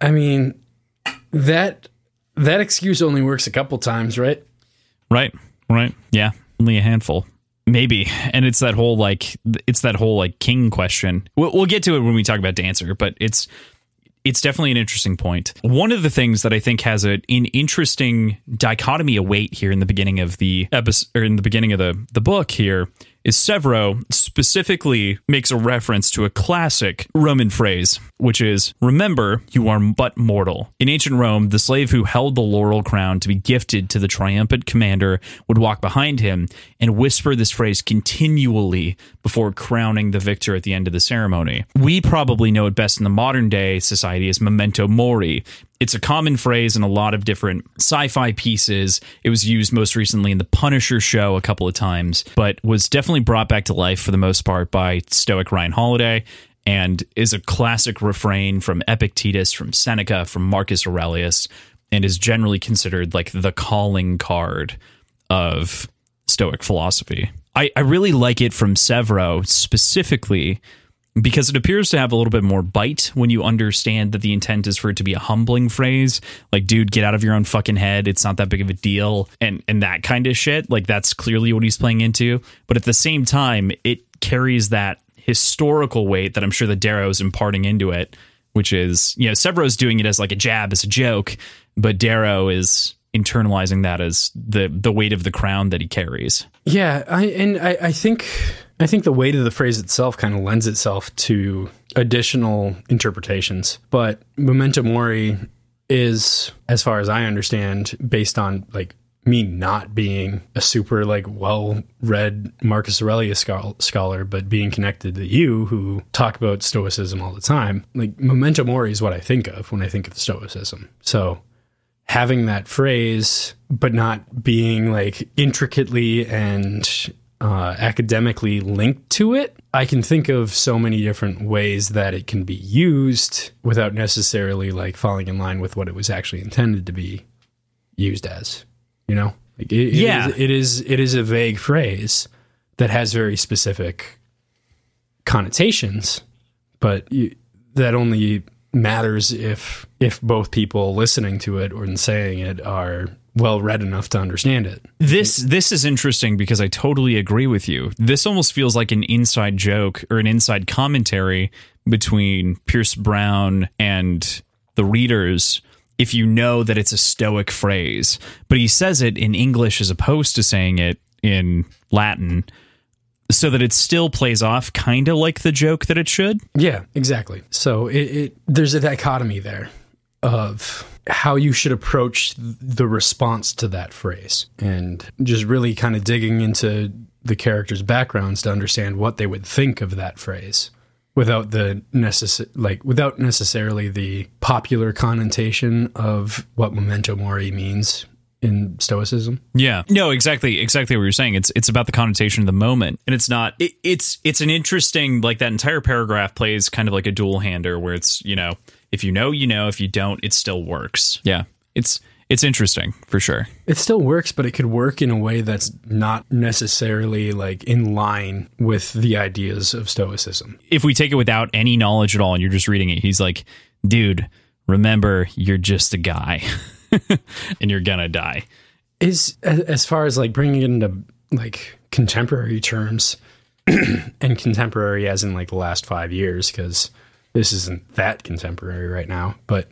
I mean, that that excuse only works a couple times, right? Right. Right. Yeah. Only a handful. Maybe. And it's that whole like it's that whole like king question. We'll, we'll get to it when we talk about Dancer, but it's it's definitely an interesting point. One of the things that I think has a, an interesting dichotomy await here in the beginning of the episode or in the beginning of the the book here is Sevro specifically makes a reference to a classic Roman phrase, which is "Remember, you are but mortal." In ancient Rome, the slave who held the laurel crown to be gifted to the triumphant commander would walk behind him and whisper this phrase continually before crowning the victor at the end of the ceremony. We probably know it best in the modern day society as memento mori. It's a common phrase in a lot of different sci fi pieces. It was used most recently in the Punisher show a couple of times, but was definitely brought back to life for the most part by Stoic Ryan Holiday and is a classic refrain from Epictetus, from Seneca, from Marcus Aurelius, and is generally considered like the calling card of Stoic philosophy. I, I really like it from Sevro specifically because it appears to have a little bit more bite when you understand that the intent is for it to be a humbling phrase. Like dude get out of your own fucking head. It's not that big of a deal. And and that kind of shit like that's clearly what he's playing into. But at the same time it carries that historical weight that i'm sure that darrow's imparting into it which is you know Sevro's doing it as like a jab as a joke but darrow is internalizing that as the the weight of the crown that he carries. Yeah, I and I, I think I think the weight of the phrase itself kind of lends itself to additional interpretations. But memento mori is, as far as I understand, based on like me not being a super like well read Marcus Aurelius scholar, but being connected to you who talk about Stoicism all the time. Like memento mori is what I think of when I think of Stoicism. So having that phrase, but not being like intricately and uh, academically linked to it, I can think of so many different ways that it can be used without necessarily like falling in line with what it was actually intended to be used as. You know, like it, it Yeah. is, it is it is a vague phrase that has very specific connotations, but you, that only matters if if both people listening to it or saying it are well read enough to understand it. This this is interesting because I totally agree with you. This almost feels like an inside joke or an inside commentary between Pierce Brown and the readers if you know that it's a stoic phrase. But he says it in English as opposed to saying it in Latin so that it still plays off kind of like the joke that it should. Yeah, exactly. So it, it there's a dichotomy there of how you should approach the response to that phrase and just really kind of digging into the characters' backgrounds to understand what they would think of that phrase without the necess- like without necessarily the popular connotation of what memento mori means in stoicism. Yeah. No, exactly, exactly what you're saying. It's it's about the connotation of the moment, and it's not. It, it's it's an interesting like that entire paragraph plays kind of like a dual hander where it's you know if you know you know if you don't it still works. Yeah. It's it's interesting for sure. It still works, but it could work in a way that's not necessarily like in line with the ideas of Stoicism. If we take it without any knowledge at all and you're just reading it, he's like, dude, remember, you're just a guy <laughs> and you're gonna die. Is as far as like bringing it into like contemporary terms <clears throat> and contemporary as in like the last five years, because this isn't that contemporary right now, but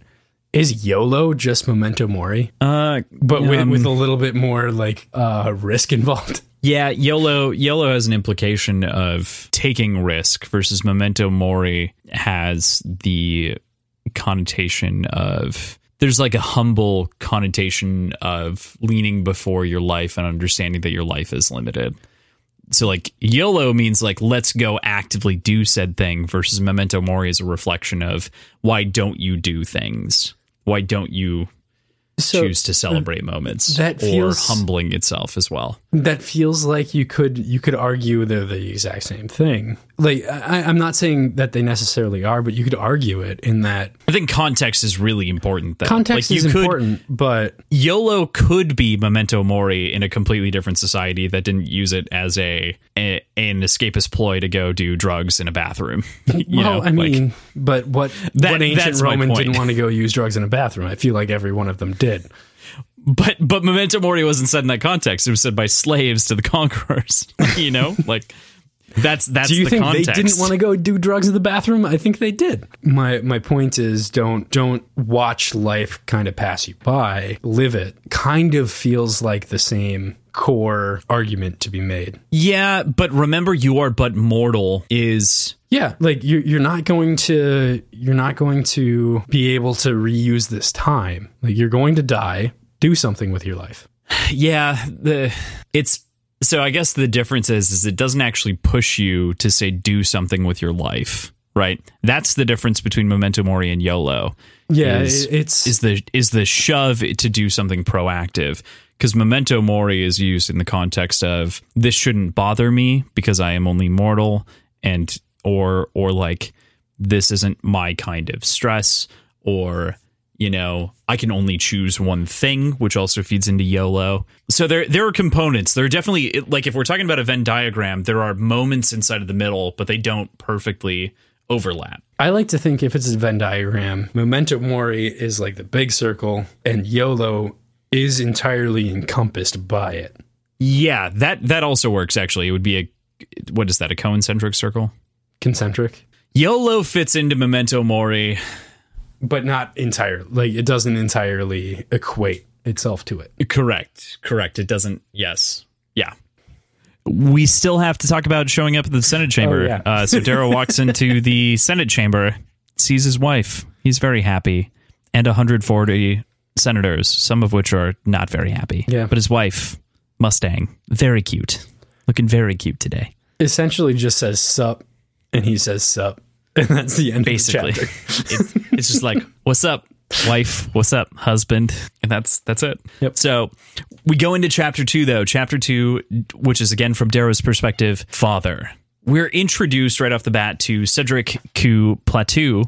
is YOLO just memento mori? Uh, but with, with a little bit more like uh, risk involved. <laughs> Yeah, YOLO YOLO has an implication of taking risk versus memento mori has the connotation of there's like a humble connotation of leaning before your life and understanding that your life is limited. So like YOLO means like let's go actively do said thing versus memento mori is a reflection of why don't you do things? Why don't you So choose to celebrate moments that or feels- humbling itself as well? That feels like you could you could argue they're the exact same thing. Like I, I'm not saying that they necessarily are, but you could argue it in that I think context is really important. Though. context like is you could, important, but YOLO could be memento mori in a completely different society that didn't use it as a, a an escapist ploy to go do drugs in a bathroom. <laughs> you well, know, I like- mean, but what That- what ancient Roman didn't want to go use drugs in a bathroom? I feel like every one of them did. But but memento mori wasn't said in that context. It was said by slaves to the <laughs> conquerors. <laughs> you know, like that's that's Do you the think context. they didn't want to go do drugs in the bathroom? I think they did. My my point is don't don't watch life kind of pass you by. Live it. Kind of feels like the same core argument to be made. Yeah, but remember, you are but mortal. Is Yeah, like you're you're not going to you're not going to be able to reuse this time. Like you're going to die. Do something with your life. yeah the it's so i guess the difference is is it doesn't actually push you to say do something with your life right? That's the difference between memento mori and yolo. Yeah, is, it's is the is the shove to do something proactive. Because memento mori is used in the context of this shouldn't bother me because i am only mortal and or or like this isn't my kind of stress or you know i can only choose one thing which also feeds into yolo. So there there are components. There are definitely like if we're talking about a venn diagram there are moments inside of the middle but they don't perfectly overlap. I like to think if it's a Venn diagram, memento mori is like the big circle, and YOLO is entirely encompassed by it. yeah that that also works actually. It would be a what is that a concentric circle? Concentric, yolo fits into memento mori but not entirely. Like it doesn't entirely equate itself to it. Correct. Correct. It doesn't. Yes. Yeah. We still have to talk about showing up at the Senate chamber. Oh, yeah. uh, so Darrow walks into <laughs> the Senate chamber, sees his wife. He's very happy, and 140 senators, some of which are not very happy. Yeah. But his wife, Mustang, very cute, looking very cute today. Essentially, just says sup, and he says sup, <laughs> and that's the end Basically, of the <laughs> it, it's just like, "What's up, wife? What's up, husband?" And that's that's it. Yep. So we go into chapter two, though. Chapter two, which is again from Darrow's perspective, father. We're introduced right off the bat to Cedric Q Plateau,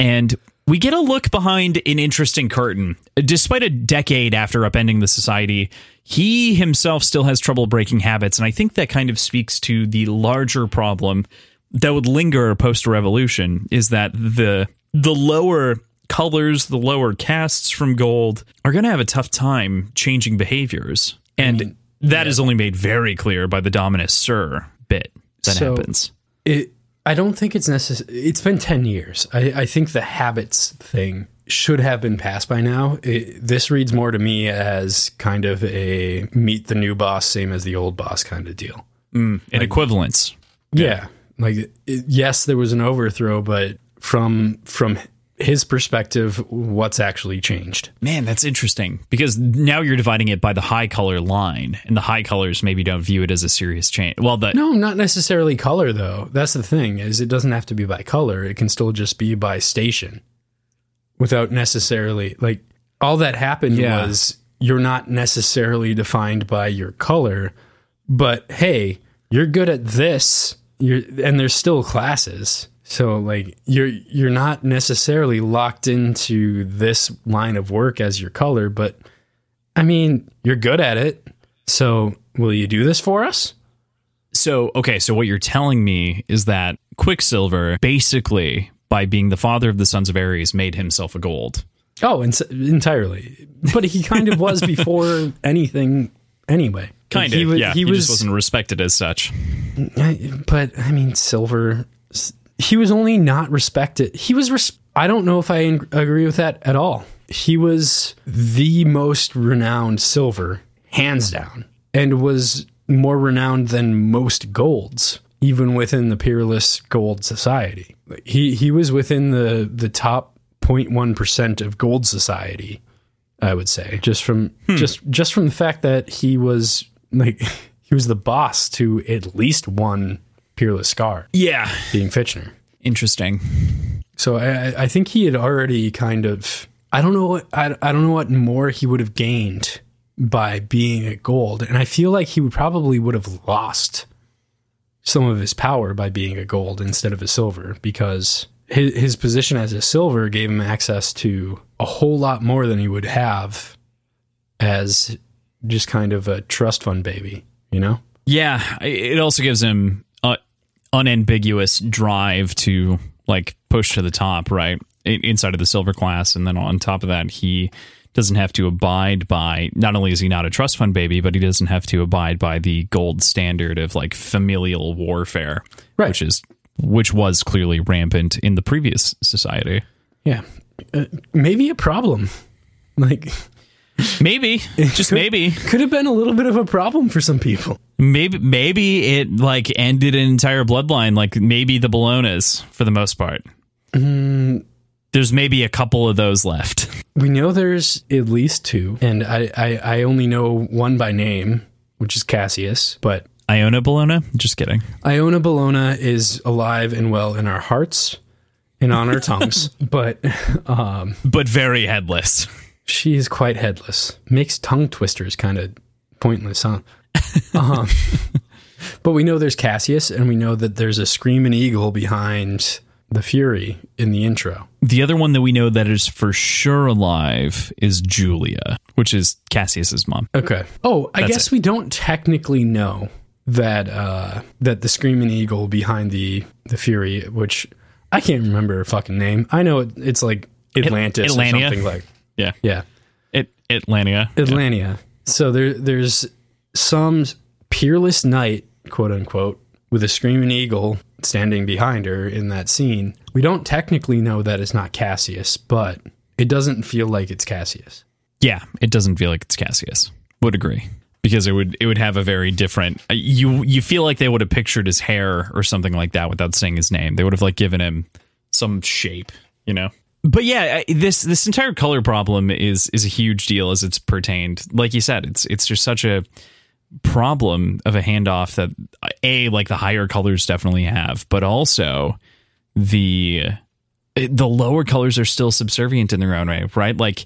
and we get a look behind an interesting curtain. Despite a decade after upending the society, he himself still has trouble breaking habits, and I think that kind of speaks to the larger problem that would linger post revolution is that the the lower colors, the lower castes from gold are going to have a tough time changing behaviors. And mm-hmm. that is only made very clear by the Dominus Sir bit that So- happens. it i don't think it's necessary it's been 10 years I, I think the habits thing should have been passed by now it, this reads more to me as kind of a meet the new boss same as the old boss kind of deal mm, An equivalence. yeah, like it, yes there was an overthrow but from from his perspective what's actually changed Man, that's interesting because now you're dividing it by the high color line, and the high colors maybe don't view it as a serious change. Well, the no not necessarily color though that's the thing is it doesn't have to be by color it can still just be by station without necessarily like all that happened Yeah. was you're not necessarily defined by your color but hey you're good at this you're and there's still classes So like you're you're not necessarily locked into this line of work as your color, but I mean, you're good at it. So will you do this for us? So, okay, so what you're telling me is that Quicksilver basically by being the father of the sons of Ares made himself a gold. Oh, en- entirely. But he kind of was <laughs> before anything anyway. Kind of, yeah. He, He, was just wasn't respected as such. but I mean, Silver. He was only not respected. He was. Res- I don't know if I agree with that at all. He was the most renowned Silver, hands down, and was more renowned than most golds, even within the peerless gold society. He he was within the the top 0.1 percent of gold society. I would say just from hmm. just just from the fact that he was like <laughs> he was the boss to at least one peerless scar Yeah. being Fitchner. Interesting. So I, I- think he had already kind of I don't know what I, I don't know what more he would have gained by being a gold, and I feel like he would probably would have lost some of his power by being a gold instead of a silver because his, his position as a silver gave him access to a whole lot more than he would have as just kind of a trust fund baby, you know? Yeah, it also gives him a unambiguous drive to like push to the top, right? Inside of the silver class, and then on top of that, he doesn't have to abide by. Not only is he not a trust fund baby, but he doesn't have to abide by the gold standard of like familial warfare, Right. Which is which was clearly rampant in the previous society. Yeah. Uh, maybe a problem. <laughs> Like, Maybe, just maybe. could have been a little bit of a problem for some people. Maybe maybe it like ended an entire bloodline, like maybe the Bolognas for the most part. There's maybe a couple of those left. We know there's at least two, and I, I, I only know one by name, which is Cassius, but Iona Bologna? Just kidding. Iona Bologna is alive and well in our hearts and on our <laughs> tongues, but um, But very headless. She is quite headless. Makes tongue twisters kind of pointless, huh? um, <laughs> but we know there's Cassius, and we know that there's a screaming eagle behind the Fury in the intro. The other one that we know that is for sure alive is Julia, which is Cassius's mom. Okay. Oh, I That's guess we don't technically know that uh that the screaming eagle behind the the Fury, which I can't remember her fucking name. I know it, it's like Atlantis or something like Yeah. yeah. It Atlantia. Atlantia. So there, there's some peerless knight, quote unquote, with a screaming eagle standing behind her in that scene. We don't technically know that it's not Cassius, but it doesn't feel like it's Cassius. Yeah, it doesn't feel like it's Cassius. Would agree. Because it would it would have a very different uh, you you feel like they would have pictured his hair or something like that without saying his name. They would have like given him some shape, you know. But yeah, this this entire color problem is is a huge deal as it's pertained. Like you said, it's it's just such a problem of a handoff that a like the higher colors definitely have, but also the the lower colors are still subservient in their own way, right? Like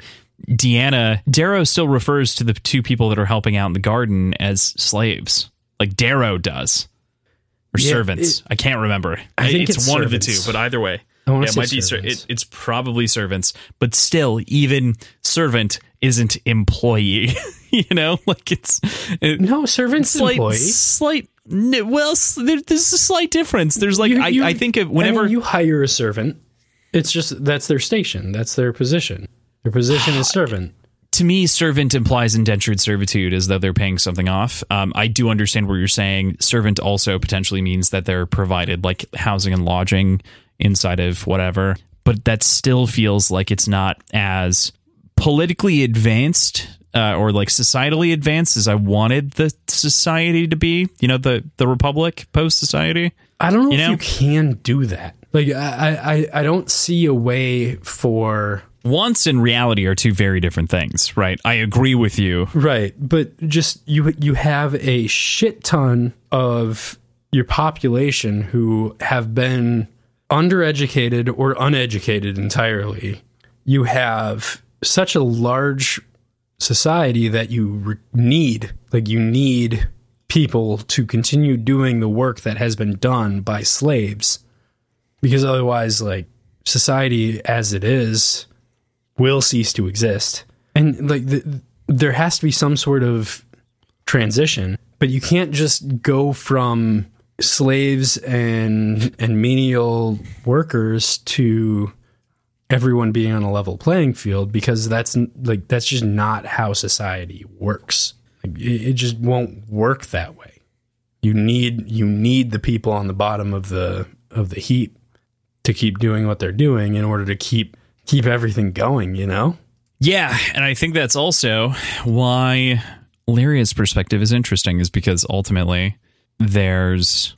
Deanna, Darrow still refers to the two people that are helping out in the garden as slaves, like Darrow does, or Yeah, servants. it- I can't remember. I think it's, it's one of the two, but either way, yeah, it might be. It, it's probably servants, but still, even servant isn't employee. <laughs> you know, like it's it, No, servants slight, employee. slight. Well, there, there's a slight difference. There's like You- I, you- I think of I whenever mean, you hire a servant, it's just that's their station, that's their position. Their position is servant. to me, servant implies indentured servitude as though they're paying something off. Um, I do understand what you're saying. Servant also potentially means that they're provided like housing and lodging inside of whatever, but that still feels like it's not as politically advanced uh, or like societally advanced as I wanted the society to be. You know, the the republic post society. I don't know You if know? you can do that. Like I, I, I don't see a way for Wants and reality are two very different things, right? I agree with you. Right, but just you you have a shit ton of your population who have been undereducated or uneducated entirely. You have such a large society that you re- need like you need people to continue doing the work that has been done by slaves because otherwise, like society as it is will cease to exist, and like the, there has to be some sort of transition, but you can't just go from slaves and and menial workers to everyone being on a level playing field because that's like that's just not how society works. Like, it, it just won't work that way. You need you need the people on the bottom of the of the heap to keep doing what they're doing in order to keep keep everything going, you know? Yeah, and I think that's also why Lyria's perspective is interesting, is because ultimately there's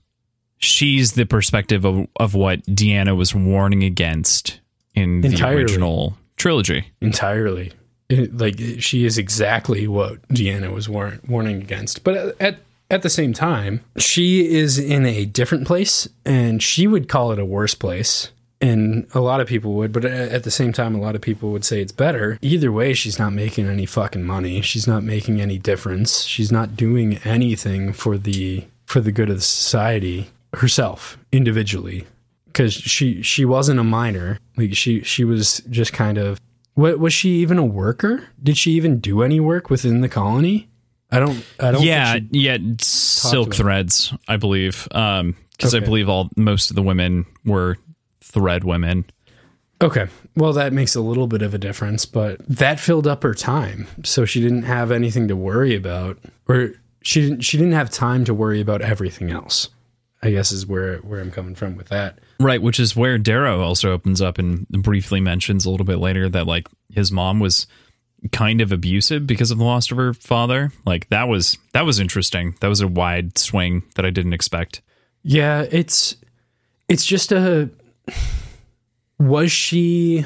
she's the perspective of, of what Deanna was warning against in the original trilogy. entirely. It- like she is exactly what Deanna was war- warning against. But at at the same time, she is in a different place, and she would call it a worse place. And a lot of people would, but at the same time, a lot of people would say it's better. Either way, she's not making any fucking money. She's not making any difference. She's not doing anything for the for the good of the society herself individually because she she wasn't a miner Like she she was just kind of. What was she even a worker? Did she even do any work within the colony? I don't. I don't. Yeah, think yeah, silk threads, I believe. Um because I believe all most of the women were thread women. okay. Well, that makes a little bit of a difference, but that filled up her time, so she didn't have anything to worry about, or she didn't. She didn't have time to worry about everything else. I guess is where where I'm coming from with that. Right, which is where Darrow also opens up and briefly mentions a little bit later that like his mom was kind of abusive because of the loss of her father. Like that was that was interesting. That was a wide swing that I didn't expect. Yeah, it's it's just a was she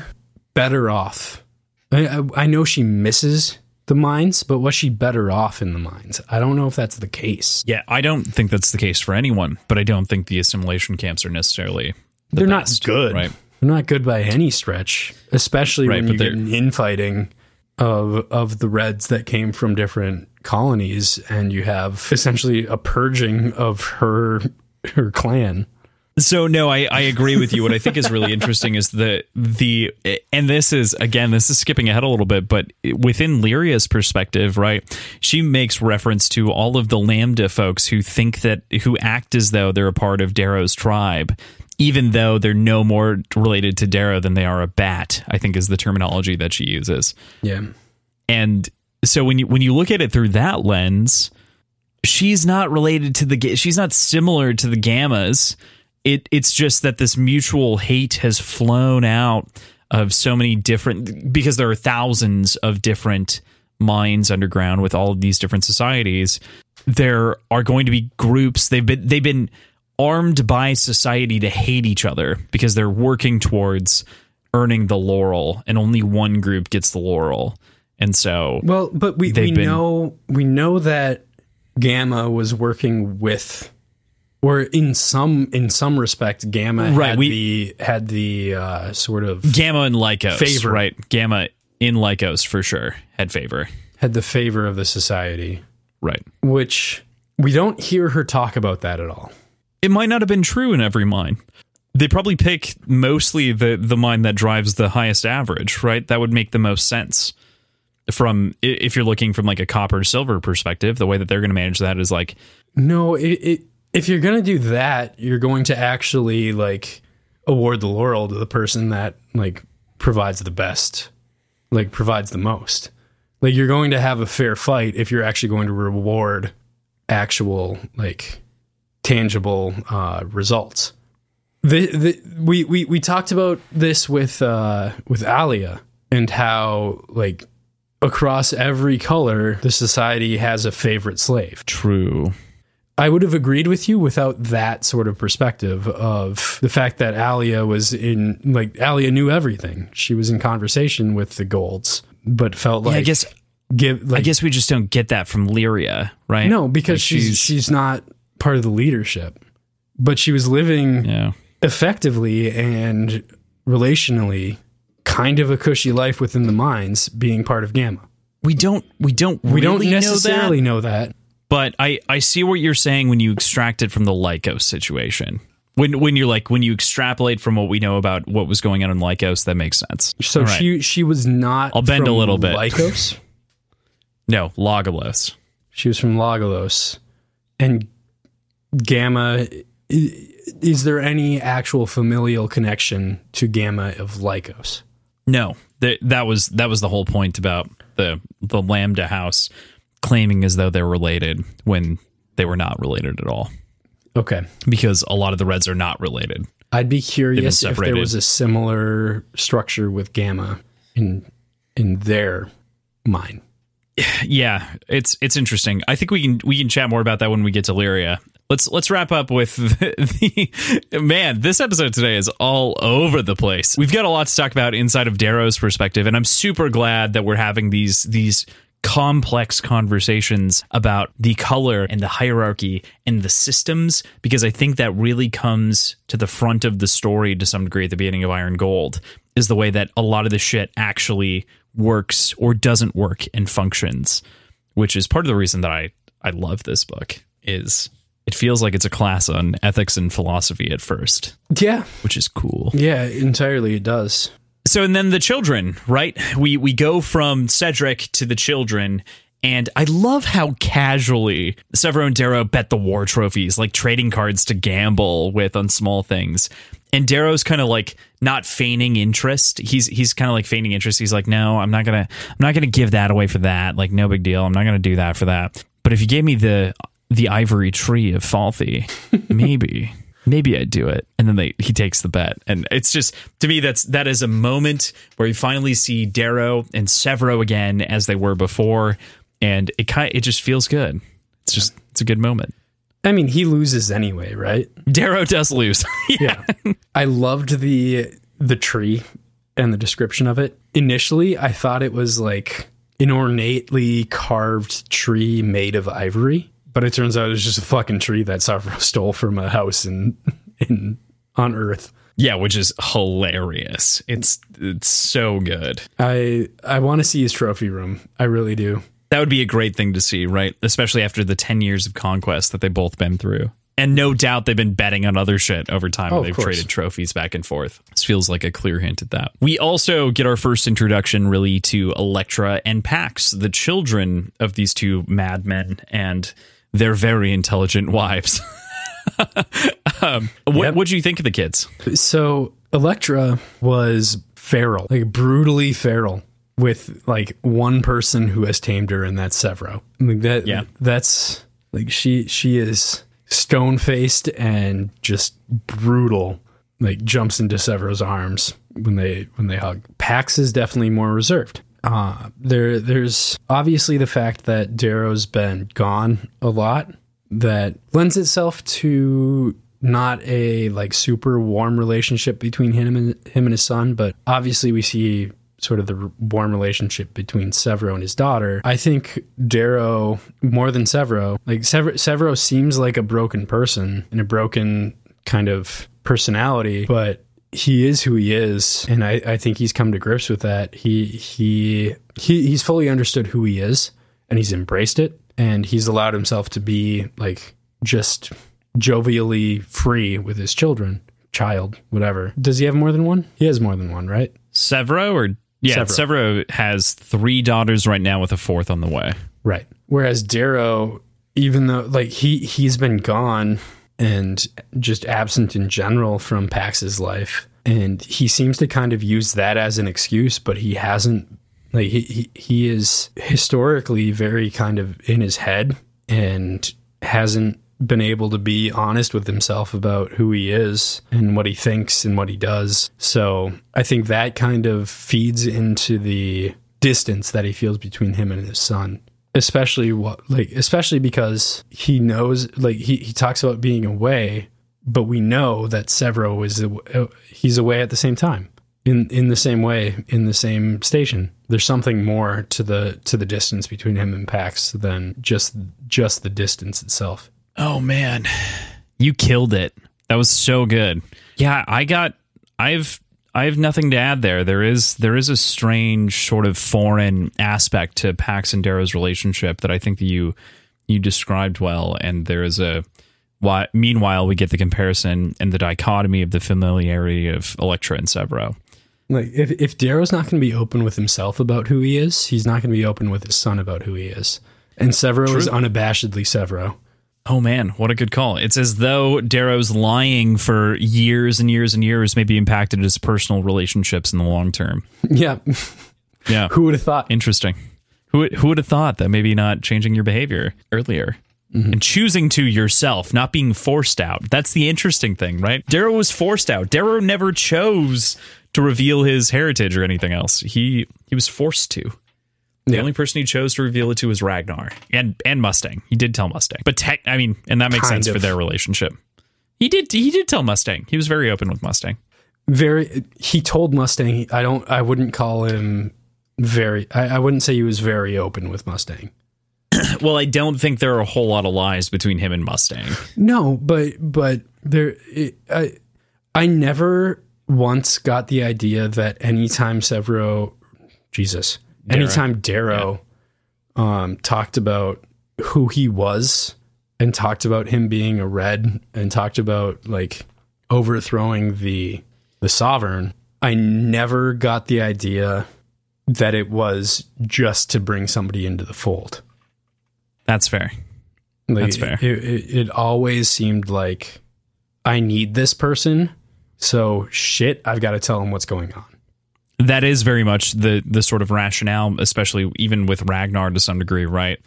better off? I, I, I know she misses the mines, but was she better off in the mines? I don't know if that's the case. Yeah, I don't think that's the case for anyone, but I don't think the assimilation camps are necessarily the They're not good. right? They're not good by any stretch, especially Right, when you get an infighting of of the Reds that came from different colonies, and you have essentially a purging of her her clan. So no, I, I agree with you. What I think is really interesting is the the and this is again this is skipping ahead a little bit, but within Lyria's perspective, right? She makes reference to all of the Lambda folks who think that who act as though they're a part of Darrow's tribe, even though they're no more related to Darrow than they are a bat. I think is the terminology that she uses. Yeah, And so when you when you look at it through that lens, she's not related to the she's not similar to the gammas. It it's just that this mutual hate has flown out of so many different because there are thousands of different mines underground with all of these different societies. There are going to be groups they've been they've been armed by society to hate each other because they're working towards earning the laurel and only one group gets the laurel. And so Well, but we, we been- know we know that Gamma was working with, or in some in some respect, Gamma Right, had we- the had the uh, sort of Gamma and Lykos, Favor. right? Gamma in Lykos for sure had favor, had the favor of the society, right? which we don't hear her talk about that at all. It might not have been true in every mine. They probably pick mostly the the mine that drives the highest average, right? That would make the most sense. From if you're looking from like a copper silver perspective, the way that they're going to manage that is like No, it, it, if you're gonna do that, you're going to actually like award the laurel to the person that like provides the best, like provides the most. Like you're going to have a fair fight if you're actually going to reward actual like tangible uh, results. The, the we, we we talked about this with uh, with Alia and how like across every color the society has a favorite slave. true. I would have agreed with you without that sort of perspective of the fact that Alia was in like Alia knew everything. She was in conversation with the Golds, but felt like I guess give like I guess we just don't get that from Lyria, right? no because Like, she's she's not part of the leadership, but she was living yeah. effectively and relationally kind of a cushy life within the mines being part of Gamma. We don't we don't We don't really know that. necessarily know that. But I, I see what you're saying when you extract it from the Lykos situation. When when you're like when you extrapolate from what we know about what was going on in Lykos, that makes sense. So All right. she she was not. I'll bend a little bit. Lykos. <laughs> no Lagalos. she was from Lagalos, and Gamma. Is there any actual familial connection to Gamma of Lykos? No, that that was that was the whole point about the the Lambda House claiming as though they're related when they were not related at all. Okay, Because a lot of the Reds are not related. I'd be curious if there was a similar structure with Gamma in in their mind. Yeah, it's it's interesting. I think we can we can chat more about that when we get to Lyria. Let's let's wrap up with the, <laughs> the man. This episode today is all over the place. We've got a lot to talk about inside of Darrow's perspective, and I'm super glad that we're having these these complex conversations about the color and the hierarchy and the systems because I think that really comes to the front of the story to some degree at the beginning of Iron Gold is the way that a lot of the shit actually works or doesn't work and functions, which is part of the reason that I I love this book is it feels like it's a class on ethics and philosophy at first, Yeah, which is cool. yeah, entirely. It does. So and then the children, right? We we go from Cedric to the children, and I love how casually Sevro and Darrow bet the war trophies, like trading cards to gamble with on small things. And Darrow's kind of like not feigning interest. He's he's kind of like feigning interest. He's like, no, I'm not gonna I'm not gonna give that away for that. Like, no big deal. I'm not gonna do that for that. But if you gave me the the ivory tree of Falthy, <laughs> maybe maybe I'd do it. And then they he takes the bet. And it's just to me that's that is a moment where you finally see Darrow and Sevro again as they were before. And it kind it just feels good. It's just it's a good moment. I mean, he loses anyway, right? Darrow does lose. <laughs> yeah. I loved the the tree and the description of it. Initially, I thought it was like an ornately carved tree made of ivory, but it turns out it's just a fucking tree that Sevro <laughs> stole from a house in in on Earth. Yeah, which is hilarious. It's it's so good. I I want to see his trophy room. I really do. That would be a great thing to see, right? Especially after the 10 years of conquest that they've both been through. And no doubt they've been betting on other shit over time. Oh, They've traded trophies back and forth. This feels like a clear hint at that. We also get our first introduction really to Electra and Pax, the children of these two madmen and their very intelligent wives. <laughs> um, what Yep. what do you think of the kids? So Electra was feral, like brutally feral, with like one person who has tamed her, and that's Sevro. Like that. Yeah. that's like she she is stone faced and just brutal. Like jumps into Sevro's arms when they when they hug. Pax is definitely more reserved. Uh, there there's obviously the fact that Darrow's been gone a lot that lends itself to not a like super warm relationship between him and him and his son, but obviously we see sort of the warm relationship between Sevro and his daughter. I think Darrow more than Sevro, like Sevro, Sevro seems like a broken person and a broken kind of personality, but he is who he is, and I, I think he's come to grips with that. He he he he's fully understood who he is, and he's embraced it, and he's allowed himself to be like just jovially free with his children, child, whatever. Does he have more than one? He has more than one, right? Sevro or yeah, Sevro. Sevro has three daughters right now with a fourth on the way. Right. Whereas Darrow, even though like he he's been gone and just absent in general from Pax's life, and he seems to kind of use that as an excuse, but he hasn't. Like he he, he is historically very kind of in his head and hasn't been able to be honest with himself about who he is and what he thinks and what he does. So I think that kind of feeds into the distance that he feels between him and his son. Especially what like especially because he knows like he, he talks about being away, but we know that Sevro is uh, he's away at the same time. In in the same way, in the same station. There's something more to the to the distance between him and Pax than just just the distance itself. Oh man, you killed it. That was so good. Yeah, I got. I've. I have nothing to add there. There is there is a strange sort of foreign aspect to Pax and Darrow's relationship that I think that you you described well, and there is a Why, meanwhile, we get the comparison and the dichotomy of the familiarity of Electra and Sevro. Like if if Darrow's not going to be open with himself about who he is, he's not going to be open with his son about who he is. And Sevro is unabashedly Sevro. Oh man, what a good call. It's as though Darrow's lying for years and years and years maybe impacted his personal relationships in the long term. Yeah. Yeah. <laughs> Who would have thought? Interesting. Who who would have thought that maybe not changing your behavior earlier mm-hmm. and choosing to yourself, not being forced out. That's the interesting thing, right? Darrow was forced out. Darrow never chose to reveal his heritage or anything else. He he was forced to. The Yeah. only person he chose to reveal it to was Ragnar and and Mustang. He did tell Mustang, but tech, I mean, and that makes Kind sense for their relationship. He did he did tell Mustang. He was very open with Mustang. Very he told Mustang I don't I wouldn't call him very I, I wouldn't say he was very open with Mustang. <clears throat> Well, I don't think there are a whole lot of lies between him and Mustang. No, but but there it, I I never once got the idea that anytime Sevro Jesus, anytime Darrow um talked about who he was and talked about him being a red and talked about like overthrowing the the sovereign, I never got the idea that it was just to bring somebody into the fold. That's fair. Like, That's fair. It, it, it always seemed like I need this person, so shit, I've got to tell him what's going on. That is very much the the sort of rationale, especially even with Ragnar to some degree, right?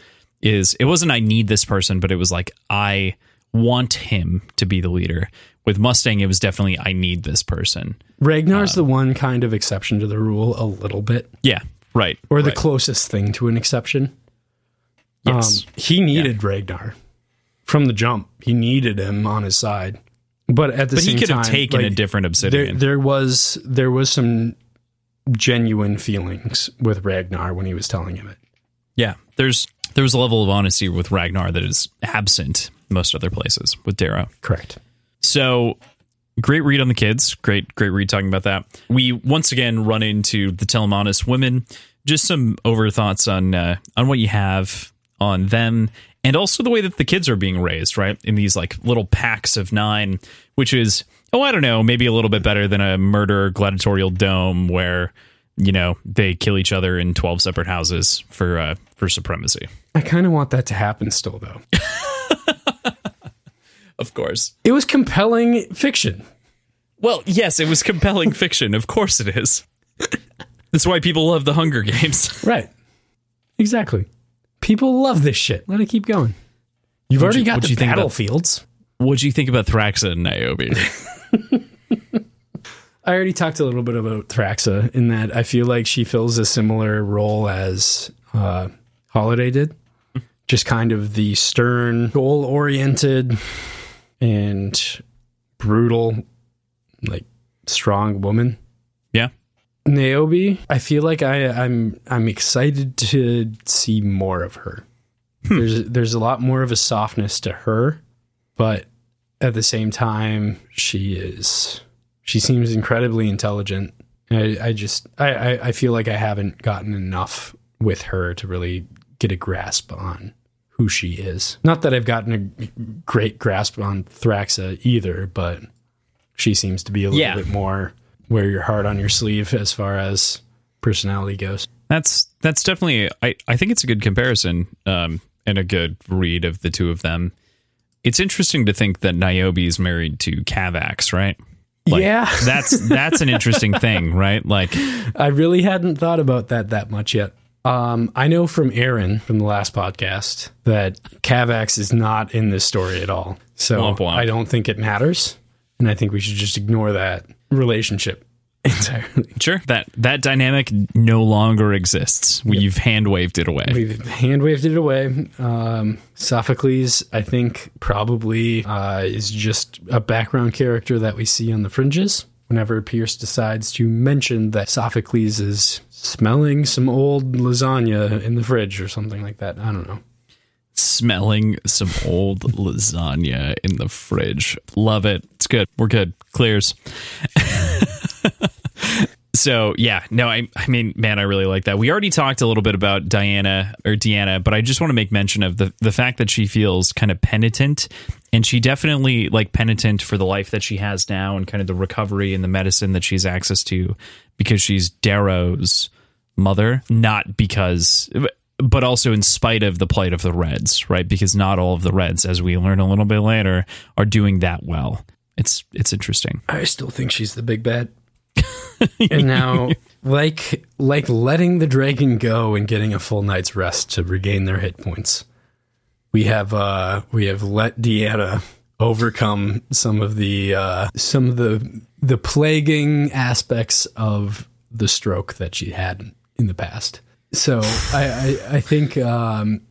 Is it wasn't I need this person, but it was like I want him to be the leader. With Mustang, it was definitely I need this person. Ragnar's the one kind of exception to the rule, a little bit, Yeah, right. or the right. closest thing to an exception. yes. Um, he needed Ragnar from the jump. He needed him on his side, but at the but same time, he could have taken a like, different there, obsidian. there was there was some genuine feelings with Ragnar when he was telling him it. yeah, there's there's a level of honesty with Ragnar that is absent most other places with Darrow. Correct. So great read on the kids. Great, great read talking about that. We once again run into the Telemanus women. Just some overthoughts on uh, on what you have on them, and also the way that the kids are being raised, right? In these like little packs of nine, which is oh, I don't know, maybe a little bit better than a murder gladiatorial dome where you know they kill each other in twelve separate houses for uh, for supremacy. I kind of want that to happen still, though. <laughs> Of course. It was compelling fiction. Well, yes, it was compelling <laughs> fiction. Of course it is. That's why people love the Hunger Games. <laughs> Right. Exactly. People love this shit. Let it keep going. You've already you- got what'd the you think about- battlefields. What'd you think about Thraxa and Niobe? <laughs> I already talked a little bit about Thraxa in that I feel like she fills a similar role as uh, Holiday did. Just kind of the stern, goal oriented, and brutal, like strong woman. yeah. Niobe, I feel like I, I'm I'm excited to see more of her. There's there's a lot more of a softness to her, but at the same time, she is she seems incredibly intelligent. I, I just I, I, feel like I haven't gotten enough with her to really get a grasp on who she is. Not that I've gotten a great grasp on Thraxa either, but she seems to be a little Yeah. bit more wear your heart on your sleeve as far as personality goes. That's that's definitely I, I think it's a good comparison um, and a good read of the two of them. It's interesting to think that Niobe is married to Kavax, right? Like, yeah, <laughs> That's that's an interesting thing, right? Like I really hadn't thought about that that much yet. Um, I know from Aaron from the last podcast that Kavax is not in this story at all. So Womp womp. I don't think it matters. And I think we should just ignore that relationship entirely. <laughs> sure that that dynamic no longer exists. We've hand waved it away. We've hand waved it away. Um, Sophocles, I think, probably uh, is just a background character that we see on the fringes. Whenever Pierce decides to mention that Sophocles is smelling some old lasagna in the fridge or something like that. I don't know. Smelling some old <laughs> lasagna in the fridge. Love it. It's good. We're good. Clears. <laughs> so yeah, no, I I mean, man, I really like that. We already talked a little bit about Diana or Deanna, but I just want to make mention of the the fact that she feels kind of penitent and she definitely like penitent for the life that she has now and kind of the recovery and the medicine that she's access to because she's Darrow's mother, not because but also in spite of the plight of the Reds, right? Because not all of the Reds, as we learn a little bit later, are doing that well. It's it's interesting. I still think she's the big bad. <laughs> and now, like like letting the dragon go and getting a full night's rest to regain their hit points, we have uh we have let Deanna overcome some of the uh some of the the plaguing aspects of the stroke that she had in the past. So I, I, I think um,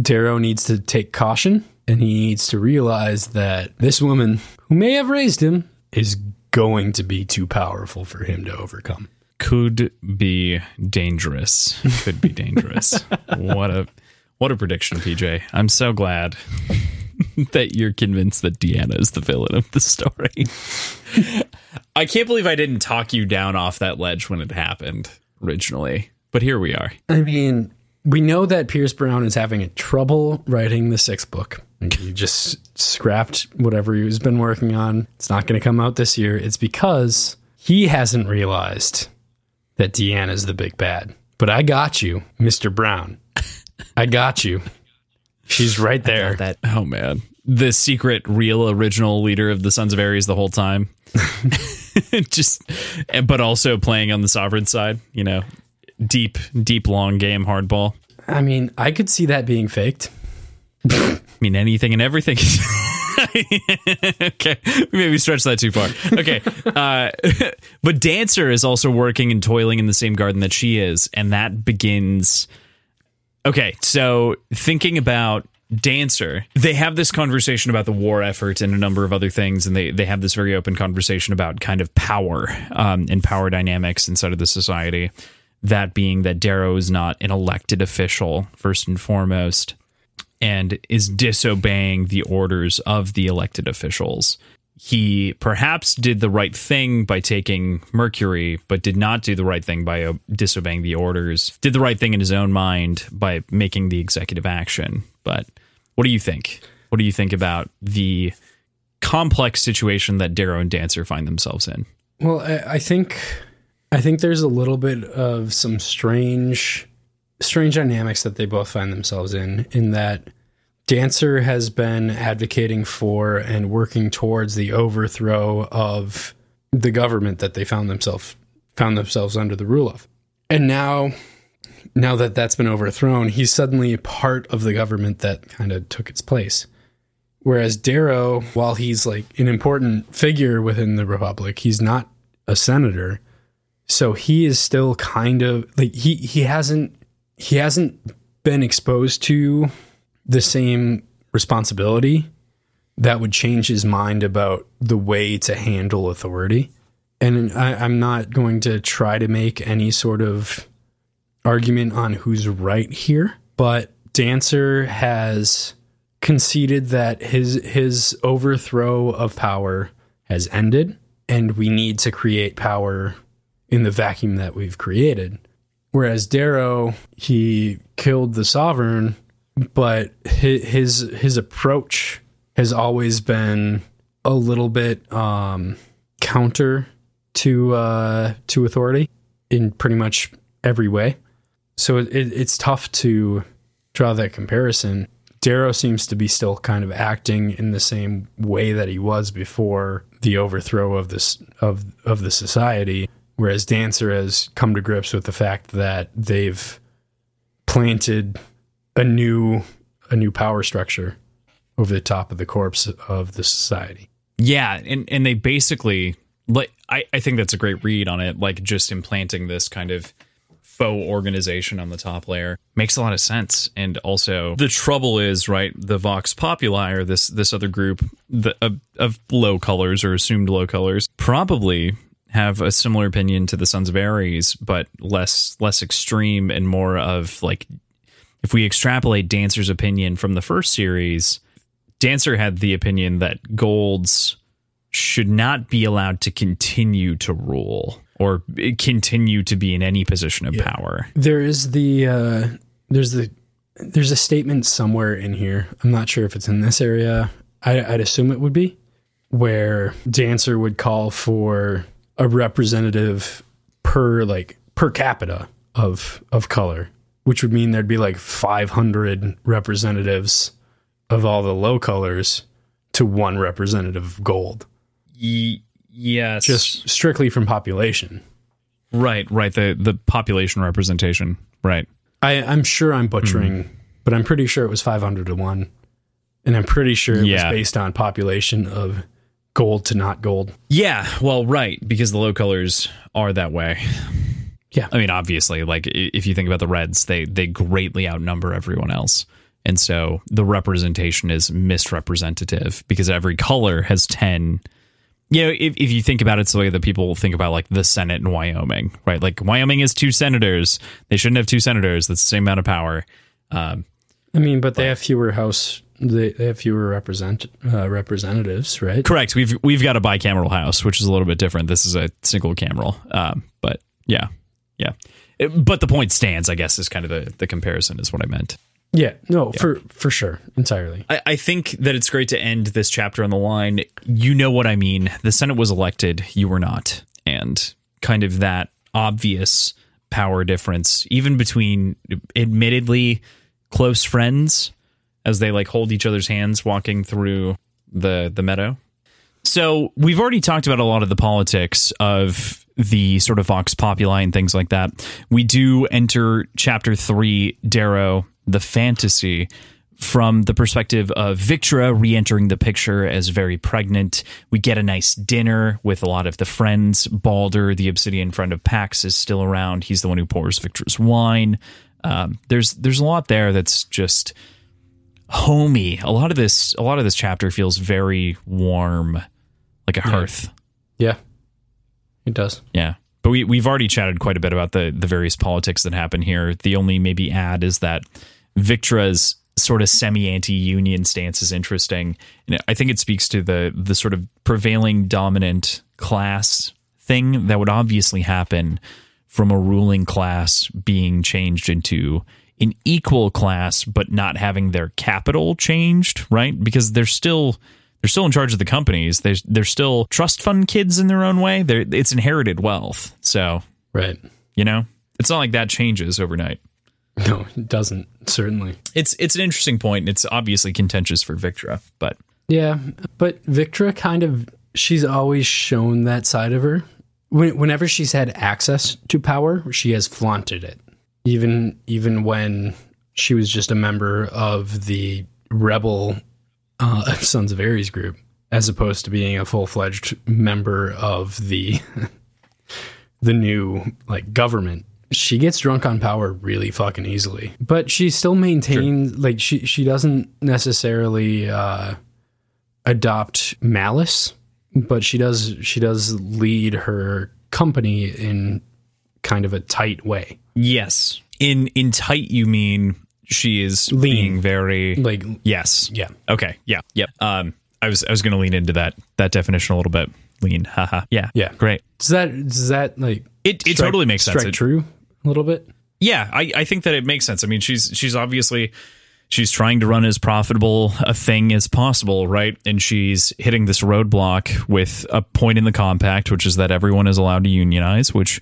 Darrow needs to take caution and he needs to realize that this woman who may have raised him is going to be too powerful for him to overcome. Could be dangerous. Could be dangerous. <laughs> what a what a prediction, PJ. I'm so glad <laughs> that you're convinced that Deanna is the villain of the story. <laughs> I can't believe I didn't talk you down off that ledge when it happened originally. But here we are. I mean, we know that Pierce Brown is having a trouble writing the sixth book. He just scrapped whatever he's been working on. It's not going to come out this year. It's because he hasn't realized that Deanna's the big bad. But I got you, Mr. Brown. I got you. She's right there. That oh man, the secret, real, original leader of the Sons of Ares the whole time. <laughs> just, but also playing on the sovereign side. You know, deep, deep, long game hardball. I mean, I could see that being faked. I <laughs> mean, anything and everything. <laughs> okay, maybe stretch that too far. Okay, <laughs> uh, but Dancer is also working and toiling in the same garden that she is, and that begins. Okay, so thinking about Dancer, they have this conversation about the war effort and a number of other things, and they they have this very open conversation about kind of power um, and power dynamics inside of the society. That being that Darrow is not an elected official, first and foremost, and is disobeying the orders of the elected officials. He perhaps did the right thing by taking Mercury, but did not do the right thing by disobeying the orders. Did the right thing in his own mind by making the executive action. But what do you think? What do you think about the complex situation that Darrow and Dancer find themselves in? Well, I, I think I think there's a little bit of some strange strange dynamics that they both find themselves in in that Dancer has been advocating for and working towards the overthrow of the government that they found themselves found themselves under the rule of. And now now that that's been overthrown, he's suddenly part of the government that kind of took its place. Whereas Darrow, while he's like an important figure within the republic, he's not a senator so he is still kind of like he he hasn't he hasn't been exposed to the same responsibility that would change his mind about the way to handle authority. And I, I'm not going to try to make any sort of argument on who's right here, but Dancer has conceded that his his overthrow of power has ended and we need to create power in the vacuum that we've created. Whereas Darrow, he killed the sovereign, but his his approach has always been a little bit um, counter to uh, to authority in pretty much every way. So it, it's tough to draw that comparison. Darrow seems to be still kind of acting in the same way that he was before the overthrow of this of of the society Whereas Dancer has come to grips with the fact that they've planted a new a new power structure over the top of the corpse of the society. Yeah, and and they basically like I, I think that's a great read on it, like just implanting this kind of faux organization on the top layer makes a lot of sense and also the trouble is right the vox populi or this this other group the, of, of low colors or assumed low colors probably have a similar opinion to the Sons of Ares, but less less extreme and more of like if we extrapolate Dancer's opinion from the first series, Dancer had the opinion that golds should not be allowed to continue to rule or continue to be in any position of yeah. power. There is the uh, there's the there's a statement somewhere in here. I'm not sure if it's in this area. I, I'd assume it would be, where Dancer would call for a representative per like per capita of of color, which would mean there'd be like 500 representatives of all the low colors to one representative of gold, yes. just strictly from population. right, right. The the population representation. Right. I, I'm sure I'm butchering, hmm. but I'm pretty sure it was 500 to 1. And I'm pretty sure it Yeah. was based on population of gold to not gold. Yeah, well, right, because the low colors are that way. Yeah. I mean, obviously, like if you think about the Reds, they they greatly outnumber everyone else. And so the representation is misrepresentative because every color has 10 you know, if, if you think about it, it's the way that people think about like the Senate in Wyoming, right? Like Wyoming has two senators. They shouldn't have two senators. That's the same amount of power. Um, I mean, but they have fewer house, they, they have fewer represent uh, representatives, right? Correct. We've we've got a bicameral house, which is a little bit different. This is a single cameral. Um, but yeah, yeah. It- but the point stands, I guess, is kind of the the comparison is what I meant. Yeah, no, for for sure, entirely. I, I think that it's great to end this chapter on the line. You know what I mean. The Senate was elected. You were not, and kind of that obvious power difference, even between admittedly close friends, as they like hold each other's hands walking through the the meadow. So we've already talked about a lot of the politics of the sort of Vox Populi and things like that. We do enter chapter three, Darrow, the fantasy, from the perspective of Victra re-entering the picture as very pregnant. We get a nice dinner with a lot of the friends. Balder, the obsidian friend of Pax, is still around. He's the one who pours Victra's wine. Um, there's there's a lot there that's just homey. A lot of this a lot of this chapter feels very warm, like a hearth. Yeah, it does. Yeah. But we we've already chatted quite a bit about the the various politics that happen here. The only maybe add is that Victra's sort of semi anti union stance is interesting. And I think it speaks to the the sort of prevailing dominant class thing that would obviously happen from a ruling class being changed into an equal class but not having their capital changed, right? Because they're still they're still in charge of the companies. They're they're still trust fund kids in their own way. They're, it's inherited wealth. So, Right. you know, it's not like that changes overnight. <laughs> No, it doesn't. Certainly. It's it's an interesting point. and It's obviously contentious for Victra, but Yeah, but Victra kind of she's always shown that side of her. Whenever she's had access to power, she has flaunted it. Even even when she was just a member of the rebel uh, <laughs> Sons of Ares group, as opposed to being a full fledged member of the <laughs> the new like government. She gets drunk on power really fucking easily, but she still maintains like she she doesn't necessarily uh, adopt malice, but she does she does lead her company in kind of a tight way. yes, in in tight you mean she is Lean. being very Like yes. yeah. Okay. Yeah. Yep. Um, I was I was going to lean into that that definition a little bit. Lean. Haha. Yeah. Yeah. Great. Does that does that like It it strike- totally makes sense. It- true a little bit? yeah, I, I think that it makes sense. I mean, she's she's obviously she's trying to run as profitable a thing as possible, right? And she's hitting this roadblock with a point in the compact, which is that everyone is allowed to unionize, which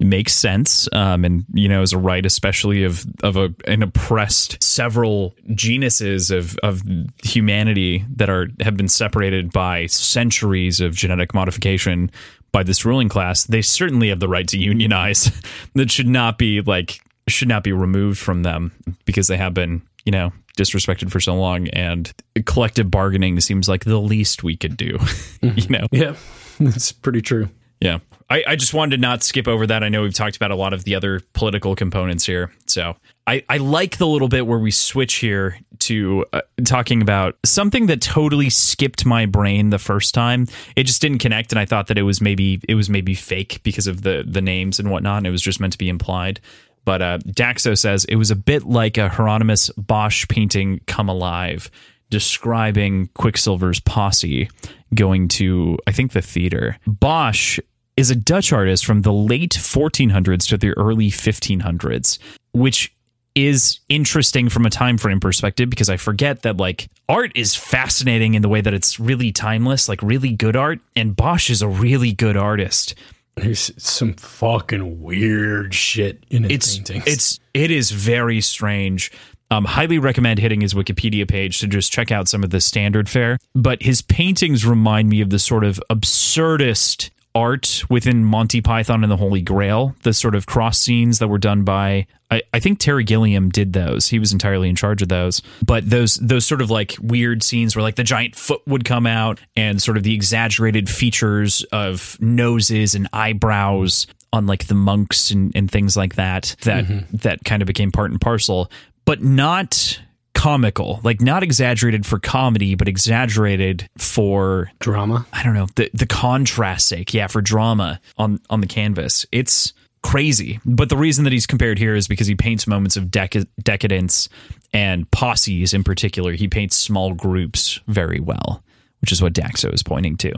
makes sense. Um, and you know, as a right, especially of of a, an oppressed several genuses of of humanity that are have been separated by centuries of genetic modification by this ruling class, they certainly have the right to unionize. <laughs> that should not be like should not be removed from them because they have been, you know, disrespected for so long and collective bargaining seems like the least we could do. <laughs> you know. Yeah. <laughs> That's pretty true. Yeah. I, I just wanted to not skip over that. I know we've talked about a lot of the other political components here. So I, I like the little bit where we switch here to uh, talking about something that totally skipped my brain the first time. It just didn't connect, and I thought that it was maybe it was maybe fake because of the the names and whatnot. And it was just meant to be implied. But uh, Daxo says it was a bit like a Hieronymus Bosch painting "Come Alive," describing Quicksilver's posse going to, I think, the theater. Bosch is a Dutch artist from the late 1400s to the early 1500s, which is interesting from a time frame perspective because I forget that like art is fascinating in the way that it's really timeless, like really good art, and Bosch is a really good artist. There's some fucking weird shit in his It's paintings. it's it is very strange. Um, highly recommend hitting his Wikipedia page to just check out some of the standard fare. But his paintings remind me of the sort of absurdist art within Monty Python and the Holy Grail, the sort of cross scenes that were done by I, I think Terry Gilliam did those. He was entirely in charge of those. But those those sort of like weird scenes where like the giant foot would come out and sort of the exaggerated features of noses and eyebrows on like the monks and, and things like that that mm-hmm. that kind of became part and parcel, but not comical, like not exaggerated for comedy, but exaggerated for drama. I don't know the the contrast sake, yeah, for drama on on the canvas. It's crazy, but the reason that he's compared here is because he paints moments of dec- decadence and posses in particular. He paints small groups very well, which is what Daxo is pointing to.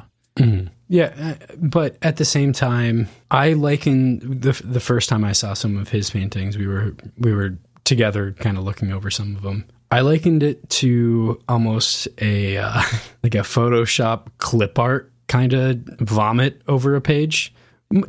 Yeah, uh, but at the same time, I liken the the first time I saw some of his paintings, we were we were together, kind of looking over some of them. I likened it to almost a uh, <laughs> like a Photoshop clip art kind of vomit over a page.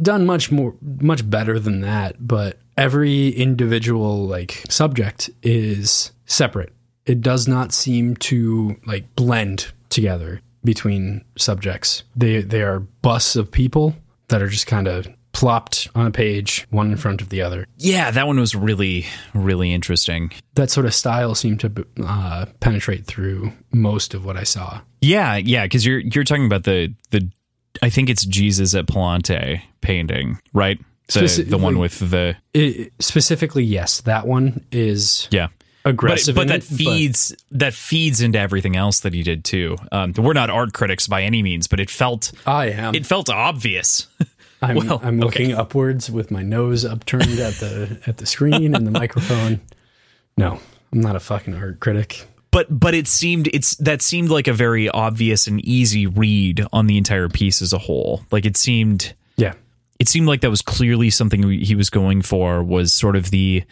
Done much more, much better than that, but every individual like subject is separate. It does not seem to like blend together between subjects. They they are busts of people that are just kind of plopped on a page, one in front of the other. Yeah, that one was really really interesting. That sort of style seemed to uh, penetrate through most of what I saw. Yeah, yeah, because you're you're talking about the the I think it's Jesus at Palante painting, right? The Speci- the one with the It, specifically, yes, that one is yeah. aggressive, but, but that it, feeds that feeds into everything else that he did too. Um, we're not art critics by any means, but it felt I am. it felt obvious. <laughs> I'm, well, I'm looking upwards with my nose upturned at the at the screen and the <laughs> microphone. No, I'm not a fucking art critic. but but it seemed it's that seemed like a very obvious and easy read on the entire piece as a whole. Like it seemed Yeah, it seemed like that was clearly something he was going for was sort of the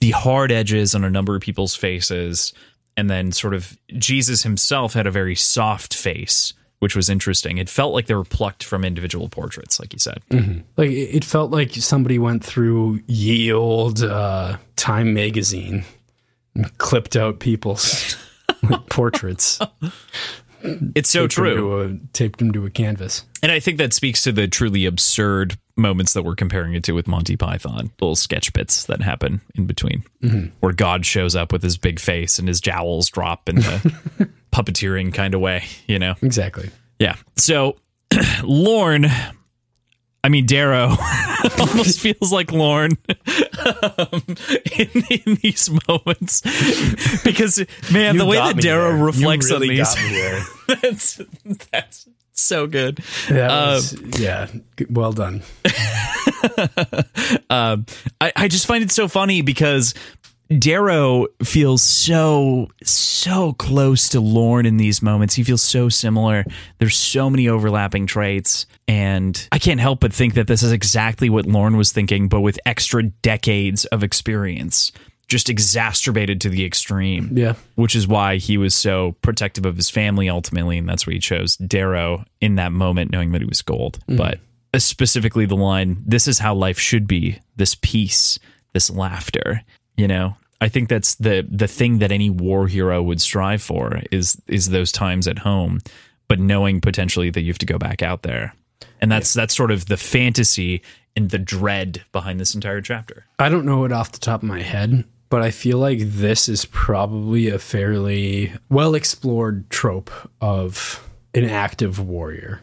the hard edges on a number of people's faces and then sort of Jesus himself had a very soft face which was interesting it felt like they were plucked from individual portraits like you said like it felt like somebody went through ye old uh, Time magazine and clipped out people's <laughs> like, portraits. it's so taped true a- taped them to a canvas. and i think that speaks to the truly absurd moments that we're comparing it to with monty python little sketch bits that happen in between where god shows up with his big face and his jowls drop in the <laughs> puppeteering kind of way you know? Exactly. Yeah. So <clears throat> Lorn, I mean Darrow, <laughs> almost feels like Lorn <laughs> um, in, in these moments. Because man, the way that Darrow reflects on these, that's that's so good. That was, yeah, well done. <laughs> Um, I, I just find it so funny because Darrow feels so so close to Lorn in these moments. He feels so similar. There's so many overlapping traits, and I can't help but think that this is exactly what Lorn was thinking, but with extra decades of experience, just exacerbated to the extreme. Yeah. Which is why he was so protective of his family ultimately, and that's why he chose Darrow in that moment, knowing that he was gold. But uh, specifically the line, "This is how life should be. This peace, this laughter." You know, I think that's the the thing that any war hero would strive for is is those times at home, but knowing potentially that you have to go back out there, and that's that's sort of the fantasy and the dread behind this entire chapter. I don't know it off the top of my head, but I feel like this is probably a fairly well explored trope of an active warrior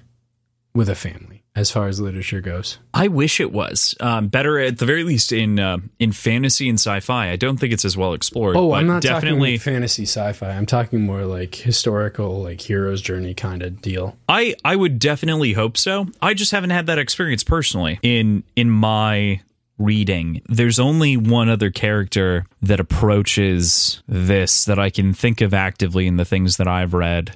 with a family, as far as literature goes. I wish it was um, better at the very least in uh, in fantasy and sci-fi. I don't think it's as well explored. Oh, but I'm not definitely. talking fantasy sci-fi. I'm talking more like historical, like hero's journey kind of deal. I I would definitely hope so. I just haven't had that experience personally in in my reading. There's only one other character that approaches this that I can think of actively in the things that I've read.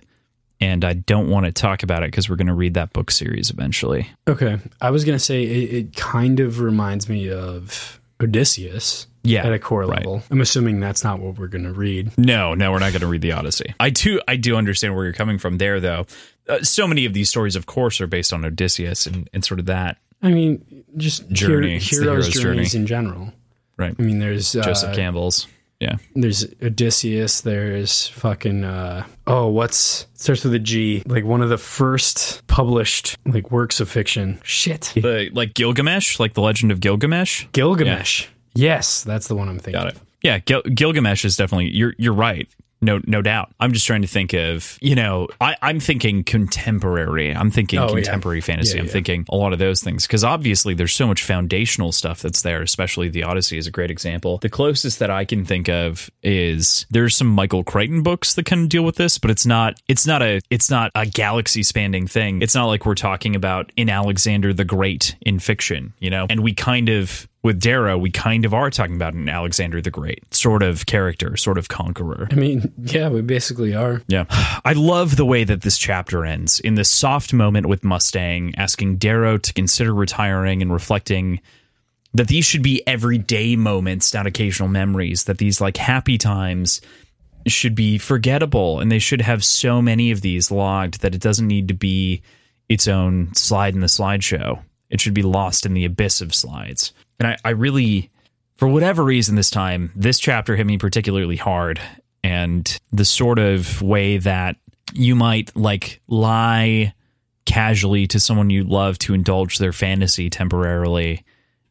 And I don't want to talk about it because we're going to read that book series eventually. Okay, I was gonna say it, it kind of reminds me of Odysseus. Yeah, at a core right. level. I'm assuming that's not what we're going to read. No, no, we're not going to read the Odyssey. I do, I do understand where you're coming from there, though. Uh, so many of these stories, of course, are based on Odysseus and, and sort of that. I mean, just Journey. hero- heroes' journeys journey. in general. Right. I mean, there's uh, Joseph Campbell's. Yeah. there's Odysseus. There's fucking uh, oh, what's starts with a G? Like one of the first published like works of fiction. Shit, The like Gilgamesh, like the Legend of Gilgamesh. Gilgamesh. Yes, that's the one I'm thinking. Got it. Yeah, Gil- Gilgamesh is definitely you're you're right. No, no doubt. I'm just trying to think of, you know, I, I'm thinking contemporary. I'm thinking Oh, yeah. contemporary fantasy. Yeah, I'm yeah. thinking a lot of those things because obviously there's so much foundational stuff that's there. Especially the Odyssey is a great example. The closest that I can think of is there's some Michael Crichton books that can deal with this, but it's not. It's not a. It's not a galaxy spanning thing. It's not like we're talking about in Alexander the Great in fiction, you know. And we kind of with Darrow, we kind of are talking about an Alexander the Great sort of character, sort of conqueror. I mean, yeah, we basically are. Yeah. I love the way that this chapter ends in this soft moment with Mustang asking Darrow to consider retiring and reflecting that these should be everyday moments, not occasional memories, that these like happy times should be forgettable and they should have so many of these logged that it doesn't need to be its own slide in the slideshow. It should be lost in the abyss of slides. And I, I really, for whatever reason this time, this chapter hit me particularly hard. And the sort of way that you might like lie casually to someone you love to indulge their fantasy temporarily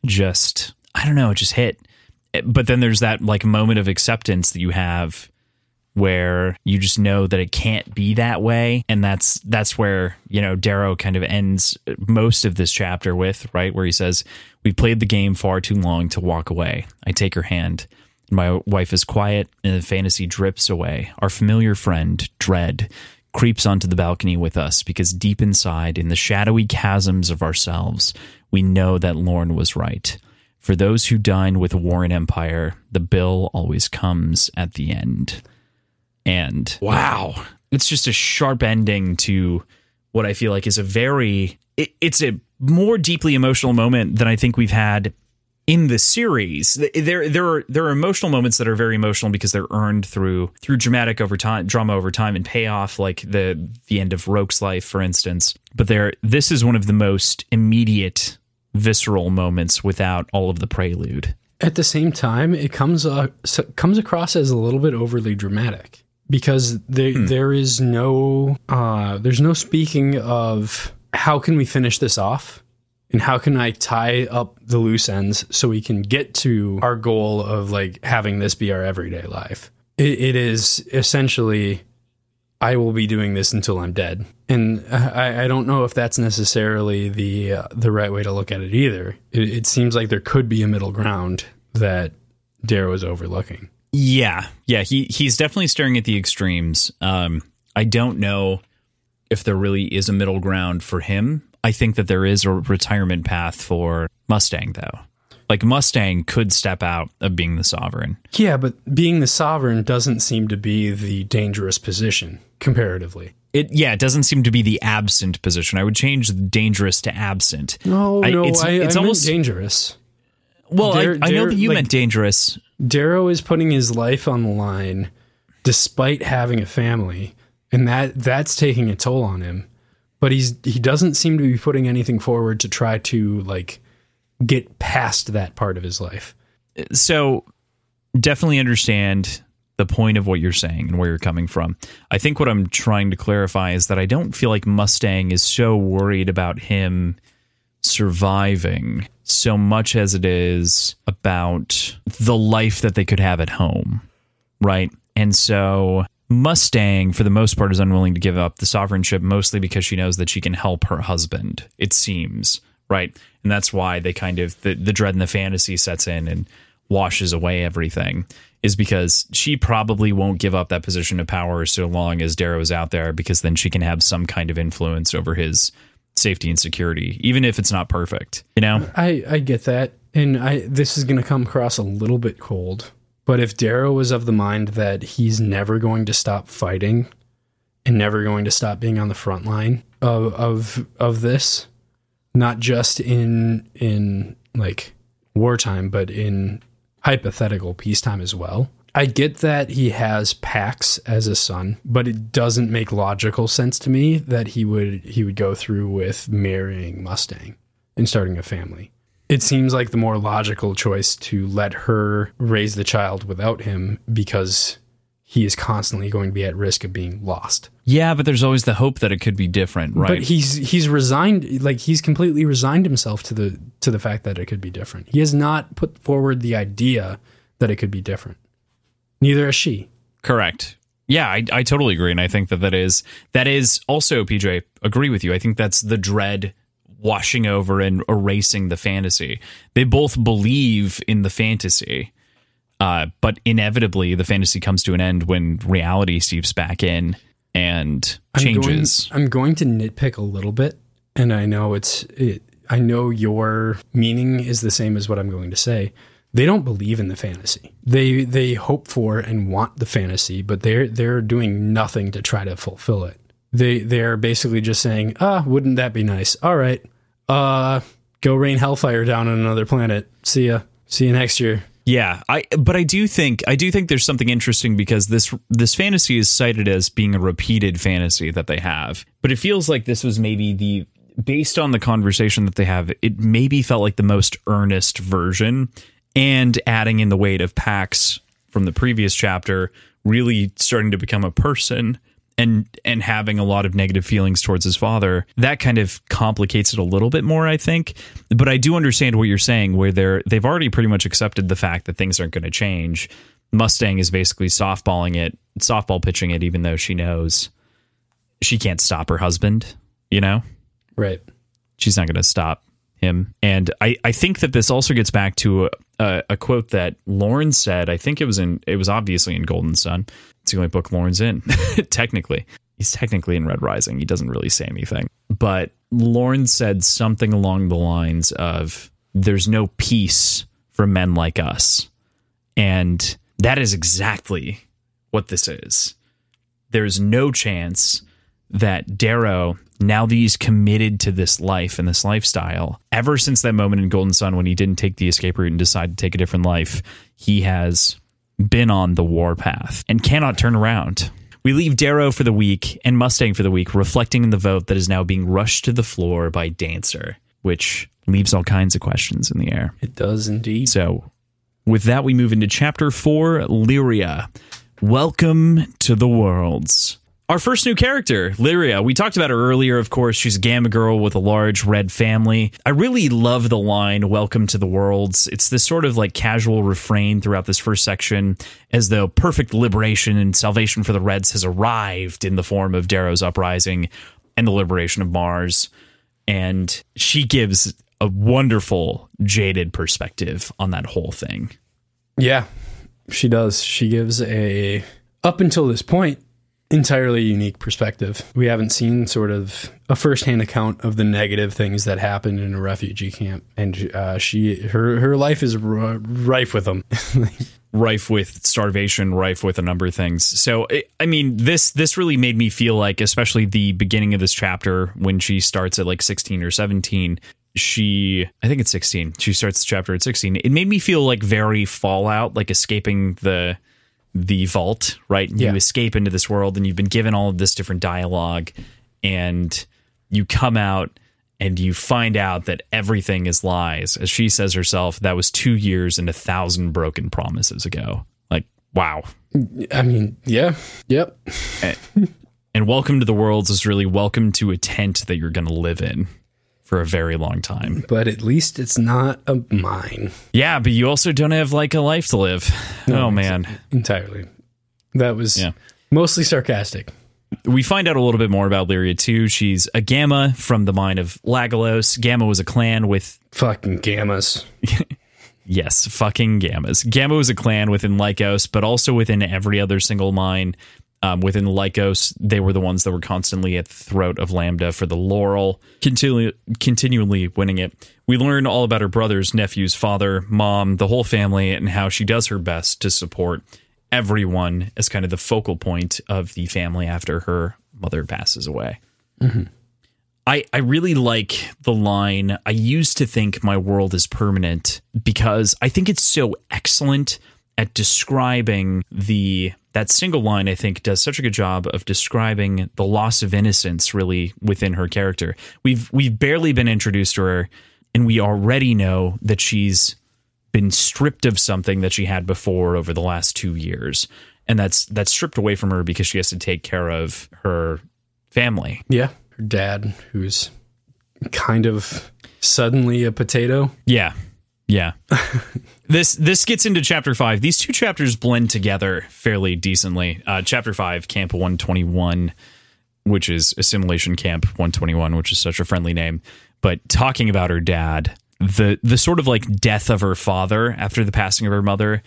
just I don't know, it just hit. But then there's that like moment of acceptance that you have where you just know that it can't be that way and that's that's where you know Darrow kind of ends most of this chapter with right where he says we've played the game far too long to walk away. I take her hand. My wife is quiet and the fantasy drips away. Our familiar friend dread creeps onto the balcony with us because deep inside in the shadowy chasms of ourselves we know that Lorn was right. For those who dine with Warren Empire the bill always comes at the end. And wow, it's just a sharp ending to what I feel like is a very it, it's a more deeply emotional moment than I think we've had in the series. There there are there are emotional moments that are very emotional because they're earned through through dramatic over time, drama over time and payoff like the the end of Roque's life for instance. But there this is one of the most immediate visceral moments without all of the prelude. At the same time, it comes uh, comes across as a little bit overly dramatic because there there is no uh, there's no speaking of how can we finish this off and how can I tie up the loose ends so we can get to our goal of like having this be our everyday life. It, it is essentially I will be doing this until I'm dead, and I, I don't know if that's necessarily the uh, the right way to look at it either. It, it seems like there could be a middle ground that Dare was overlooking. Yeah, yeah, he he's definitely staring at the extremes. Um, I don't know if there really is a middle ground for him. I think that there is a retirement path for Mustang, though. Like Mustang could step out of being the sovereign. Yeah, but being the sovereign doesn't seem to be the dangerous position comparatively. It yeah, it doesn't seem to be the absent position. I would change dangerous to absent. No, I- no, it's- I, it's I almost- dangerous. Well, Dare- I, I know that you like- meant dangerous. Darrow is putting his life on the line despite having a family, and that that's taking a toll on him. But he's he doesn't seem to be putting anything forward to try to like get past that part of his life. so definitely understand the point of what you're saying and where you're coming from. I think what I'm trying to clarify is that I don't feel like Mustang is so worried about him surviving so much as it is about the life that they could have at home, right? And so Mustang, for the most part, is unwilling to give up the sovereignship mostly because she knows that she can help her husband, it seems, right? And that's why they kind of, the, the dread and the fantasy sets in and washes away everything, is because she probably won't give up that position of power so long as Darrow is out there because then she can have some kind of influence over his safety and security, even if it's not perfect, you know? I I get that, and I this is going to come across a little bit cold. But if Darrow was of the mind that he's never going to stop fighting and never going to stop being on the front line of of of this, not just in in like wartime, but in hypothetical peacetime as well. I get that he has Pax as a son, but it doesn't make logical sense to me that he would he would go through with marrying Mustang and starting a family. It seems like the more logical choice to let her raise the child without him because he is constantly going to be at risk of being lost. Yeah, but there's always the hope that it could be different, right? But he's he's resigned like he's completely resigned himself to the to the fact that it could be different. He has not put forward the idea that it could be different. Neither has she. Correct. Yeah, I, I totally agree, and I think that that is that is also PJ. Agree with you. I think that's the dread washing over and erasing the fantasy. They both believe in the fantasy, uh, but inevitably the fantasy comes to an end when reality seeps back in and changes. I'm going, I'm going to nitpick a little bit, and I know it's it, I know your meaning is the same as what I'm going to say. They don't believe in the fantasy. They they hope for and want the fantasy, but they're they're doing nothing to try to fulfill it. They they're basically just saying, "Ah, wouldn't that be nice? All right, uh, go rain hellfire down on another planet. See ya. See you next year." Yeah, I but I do think I do think there's something interesting because this this fantasy is cited as being a repeated fantasy that they have. But it feels like this was maybe the based on the conversation that they have, it maybe felt like the most earnest version and adding in the weight of Pax from the previous chapter really starting to become a person and and having a lot of negative feelings towards his father that kind of complicates it a little bit more i think but i do understand what you're saying where they're they've already pretty much accepted the fact that things aren't going to change mustang is basically softballing it softball pitching it even though she knows she can't stop her husband you know Right. she's not going to stop him. And I, I think that this also gets back to a, a, quote that Lorn said. I think it was in it was obviously in Golden Son. It's the only book Lorn's in. <laughs> technically, he's technically in Red Rising. He doesn't really say anything, but Lorn said something along the lines of, "There's no peace for men like us," and that is exactly what this is. There's no chance that Darrow, now that he's committed to this life and this lifestyle, ever since that moment in Golden Son when he didn't take the escape route and decided to take a different life, he has been on the war path and cannot turn around. We leave Darrow for the week and Mustang for the week, reflecting in the vote that is now being rushed to the floor by Dancer, which leaves all kinds of questions in the air. It does indeed. So, with that, we move into chapter four Lyria. Welcome to the worlds. Our first new character, Lyria. We talked about her earlier, of course. She's a Gamma girl with a large red family. I really love the line, Welcome to the Worlds. It's this sort of like casual refrain throughout this first section, as though perfect liberation and salvation for the Reds has arrived in the form of Darrow's uprising and the liberation of Mars. And she gives a wonderful, jaded perspective on that whole thing. Yeah, she does. She gives a, up until this point, entirely unique perspective. We haven't seen sort of a firsthand account of the negative things that happened in a refugee camp, and uh, she her her life is r- rife with them. <laughs> rife with starvation, rife with a number of things. So, I mean, this this really made me feel like, especially the beginning of this chapter when she starts at like sixteen or seventeen. She, I think it's sixteen. She starts the chapter at sixteen. It made me feel like very Fallout, like escaping the the vault, right? Yeah. You escape into this world and you've been given all of this different dialogue and you come out and you find out that everything is lies. As she says herself, that was 2 years and a thousand broken promises ago. Like, wow. I mean, yeah, yep. And welcome to the worlds is really welcome to a tent that you're going to live in for a very long time. But at least it's not a mine Yeah, but you also don't have like a life to live. oh man. entirely. That was Yeah. mostly sarcastic. we find out a little bit more about Lyria too. She's a Gamma from the mine of Lagalos. Gamma was a clan with Fucking gammas. <laughs> yes, fucking Gammas. Gamma was a clan within Lykos, but also within every other single mine. Um, within Lykos, they were the ones that were constantly at the throat of Lambda for the laurel, continually, continually winning it. We learn all about her brothers, nephews, father, mom, the whole family, and how she does her best to support everyone as kind of the focal point of the family after her mother passes away. I, I really like the line I used to think my world is permanent because I think it's so excellent at describing the that single line I think does such a good job of describing the loss of innocence really within her character. We've we've barely been introduced to her and we already know that she's been stripped of something that she had before over the last 2 years and that's that's stripped away from her because she has to take care of her family. Yeah. Her dad, who's kind of suddenly a potato. Yeah. Yeah. <laughs> this this gets into chapter five. These two chapters blend together fairly decently. Uh, chapter five, Camp 121, which is Assimilation Camp 121, which is such a friendly name. But talking about her dad, the the sort of like death of her father after the passing of her mother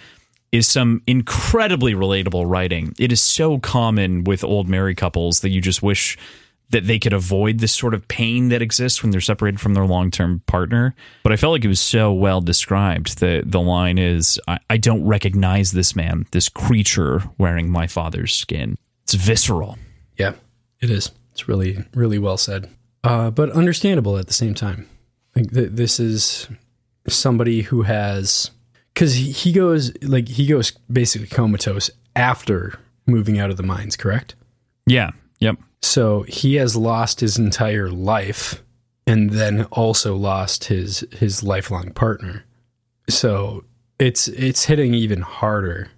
is some incredibly relatable writing. It is so common with old married couples that you just wish that they could avoid this sort of pain that exists when they're separated from their long term partner. But I felt like it was so well described. The the line is I, I don't recognize this man, this creature wearing my father's skin. It's visceral. Yeah, it is. It's really, really well said. Uh, but understandable at the same time. Like th- this is somebody who has because he goes like he goes basically comatose after moving out of the mines, correct? Yeah. Yep. So he has lost his entire life and then also lost his his lifelong partner. So it's it's hitting even harder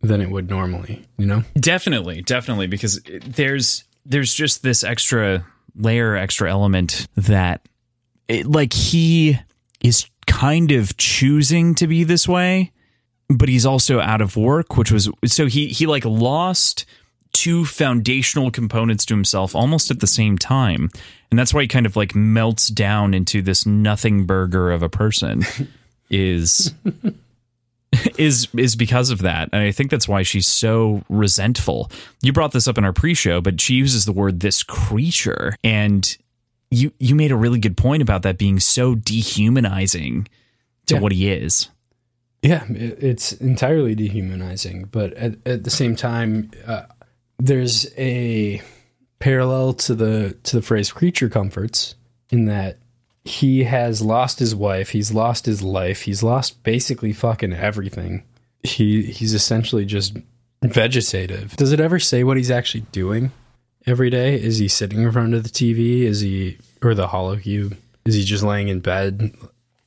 than it would normally, you know? Definitely, definitely because there's there's just this extra layer, extra element that it, like he is kind of choosing to be this way, but he's also out of work, which was so he he like lost two foundational components to himself almost at the same time. And that's why he kind of like melts down into this nothing burger of a person <laughs> is is is because of that. And I think that's why she's so resentful. You brought this up in our pre-show, but she uses the word this creature and you you made a really good point about that being so dehumanizing to Yeah. what he is. Yeah, it's entirely dehumanizing, but at, at the same time, uh, there's a parallel to the to the phrase "creature comforts" in that he has lost his wife, he's lost his life, he's lost basically fucking everything. He he's essentially just vegetative. Does it ever say what he's actually doing every day? Is he sitting in front of the TV? Is he or the hollow cube? Is he just laying in bed?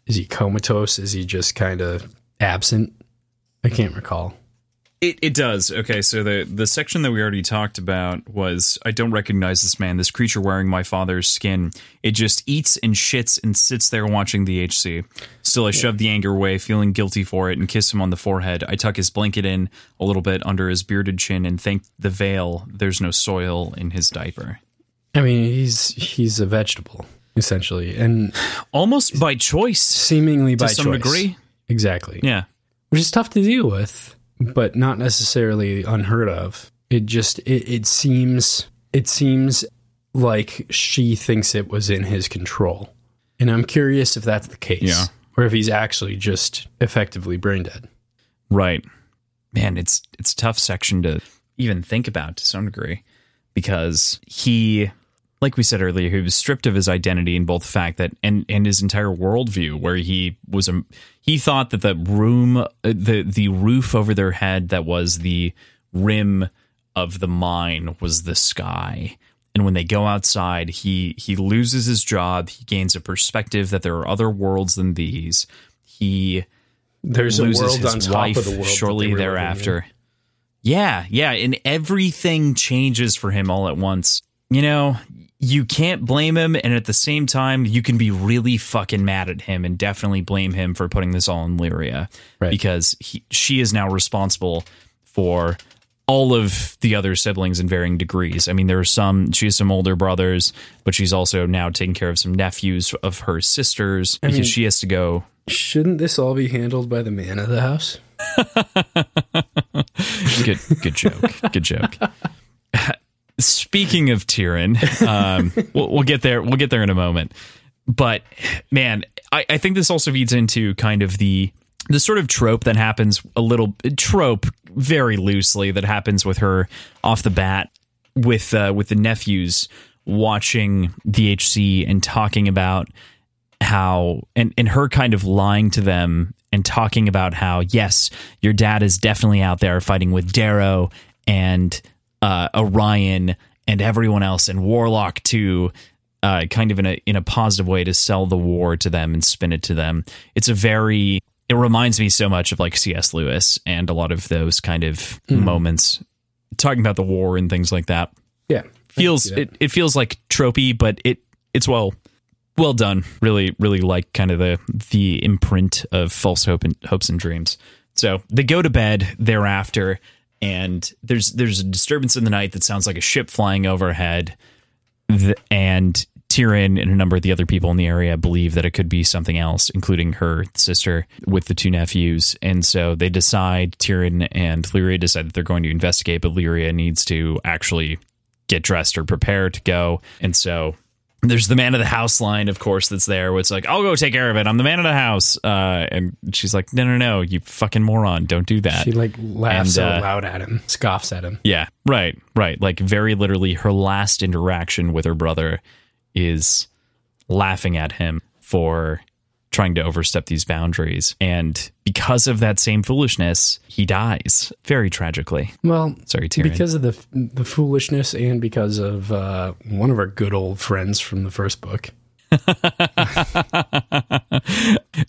Is he comatose? Is he just kind of absent? I can't recall. It it does. Okay, so the the section that we already talked about was I don't recognize this man, this creature wearing my father's skin. It just eats and shits and sits there watching the HC. Still I shove the anger away, feeling guilty for it, and kiss him on the forehead. I tuck his blanket in a little bit under his bearded chin and thank the veil there's no soil in his diaper. I mean, he's he's a vegetable essentially, and Almost by choice seemingly to by some choice. degree. Exactly. Yeah. which is tough to deal with, but not necessarily unheard of. It just it, it seems it seems like she thinks it was in his control, and I'm curious if that's the case, Yeah. or if he's actually just effectively brain dead. Right. Man, it's it's a tough section to even think about to some degree because he like we said earlier, he was stripped of his identity in both the fact that and and his entire worldview, where he was a he thought that the room, uh, the the roof over their head that was the rim of the mine was the sky. And when they go outside, he he loses his job. He gains a perspective that there are other worlds than these. He There's a loses world his on top wife of the shortly they living in. thereafter. Yeah, yeah, and everything changes for him all at once. You know, you can't blame him, and at the same time, you can be really fucking mad at him and definitely blame him for putting this all in Lyria Right. because he, she is now responsible for all of the other siblings in varying degrees. I mean, there are some, she has some older brothers, but she's also now taking care of some nephews of her sisters because mean- she has to go Shouldn't this all be handled by the man of the house? <laughs> good good joke good joke <laughs> speaking of Tiran um <laughs> we'll, we'll get there we'll get there in a moment. But man I, I think this also feeds into kind of the the sort of trope that happens a little trope very loosely that happens with her off the bat with uh, with the nephews watching VHC and talking about how and and her kind of lying to them and talking about how yes, your dad is definitely out there fighting with Darrow and uh, Orion and everyone else and Warlock too. Uh, kind of in a in a positive way to sell the war to them and spin it to them. It's a very it reminds me so much of like C.S. Lewis and a lot of those kind of mm. moments talking about the war and things like that. Yeah, feels it, it feels like tropey, but it it's well well done. Really, really like kind of the the imprint of false hope and hopes and dreams. So they go to bed thereafter, and there's there's a disturbance in the night that sounds like a ship flying overhead and Tiran and a number of the other people in the area believe that it could be something else, including her sister with the two nephews. And so they decide, Tiran and Lyria decide that they're going to investigate, but Lyria needs to actually get dressed or prepare to go. And so there's the man of the house line, of course, that's there. Where it's like, I'll go take care of it. I'm the man of the house. Uh, and she's like, No, no, no, you fucking moron. Don't do that. She like laughs and, uh, so loud at him, scoffs at him. Yeah, right, right. Like very literally, her last interaction with her brother is laughing at him for trying to overstep these boundaries. And because of that same foolishness, he dies very tragically. Well, sorry, Tiran. Because of the the foolishness and because of uh, one of our good old friends from the first book. <laughs>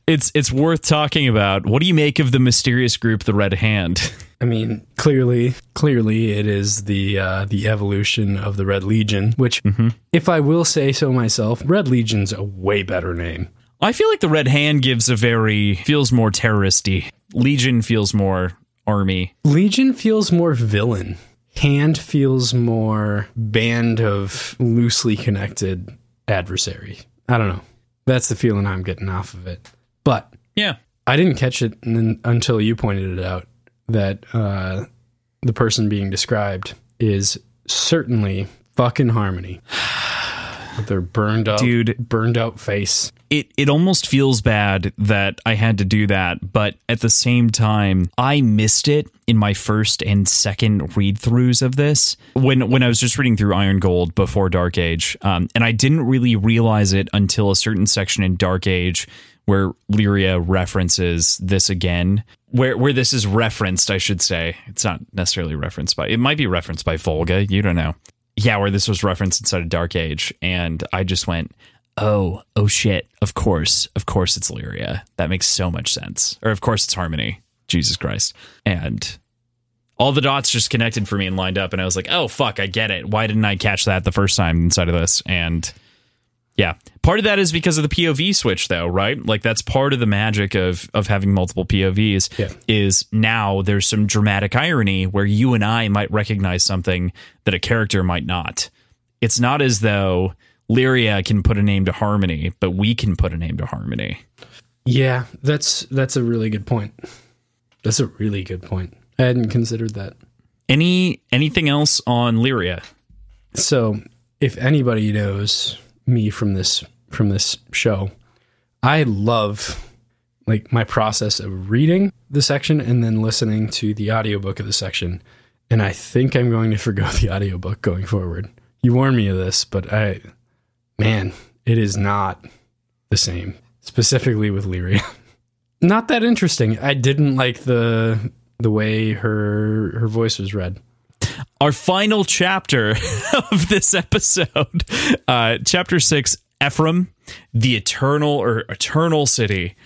it's it's worth talking about. What do you make of the mysterious group, the Red Hand? I mean, clearly, clearly, it is the uh, the evolution of the Red Legion. Which, mm-hmm. if I will say so myself, Red Legion's a way better name. I feel like the Red Hand gives a very feels more terroristy. Legion feels more army. Legion feels more villain. Hand feels more band of loosely connected adversary. I don't know. That's the feeling I'm getting off of it. But yeah, I didn't catch it until you pointed it out that uh, the person being described is certainly fucking Harmony. With their burned out, dude, burned out face. It it almost feels bad that I had to do that, but at the same time, I missed it in my first and second read throughs of this when when I was just reading through Iron Gold before Dark Age, um, and I didn't really realize it until a certain section in Dark Age where Lyria references this again, where where this is referenced, I should say. It's not necessarily referenced by. It might be referenced by Volga. You don't know. Yeah, where this was referenced inside of Dark Age, and I just went, "Oh, oh shit! Of course, of course, it's Lyria. That makes so much sense. Or of course, it's Harmony. Jesus Christ!" And all the dots just connected for me and lined up, and I was like, "Oh fuck, I get it. Why didn't I catch that the first time inside of this?" And yeah. Part of that is because of the POV switch though, right? Like that's part of the magic of of having multiple POVs yeah. is now there's some dramatic irony where you and I might recognize something that a character might not. It's not as though Lyria can put a name to Harmony, but we can put a name to Harmony. Yeah, that's that's a really good point. That's a really good point. I hadn't considered that. Any anything else on Lyria? So, if anybody knows me from this from this show. I love like my process of reading the section and then listening to the audiobook of the section. And I think I'm going to <laughs> forgo the audiobook going forward. You warned me of this, but I man, it is not the same. Specifically with Lyria. <laughs> not that interesting. I didn't like the the way her her voice was read our final chapter <laughs> of this episode, uh, chapter six, Ephraim, the eternal or eternal city.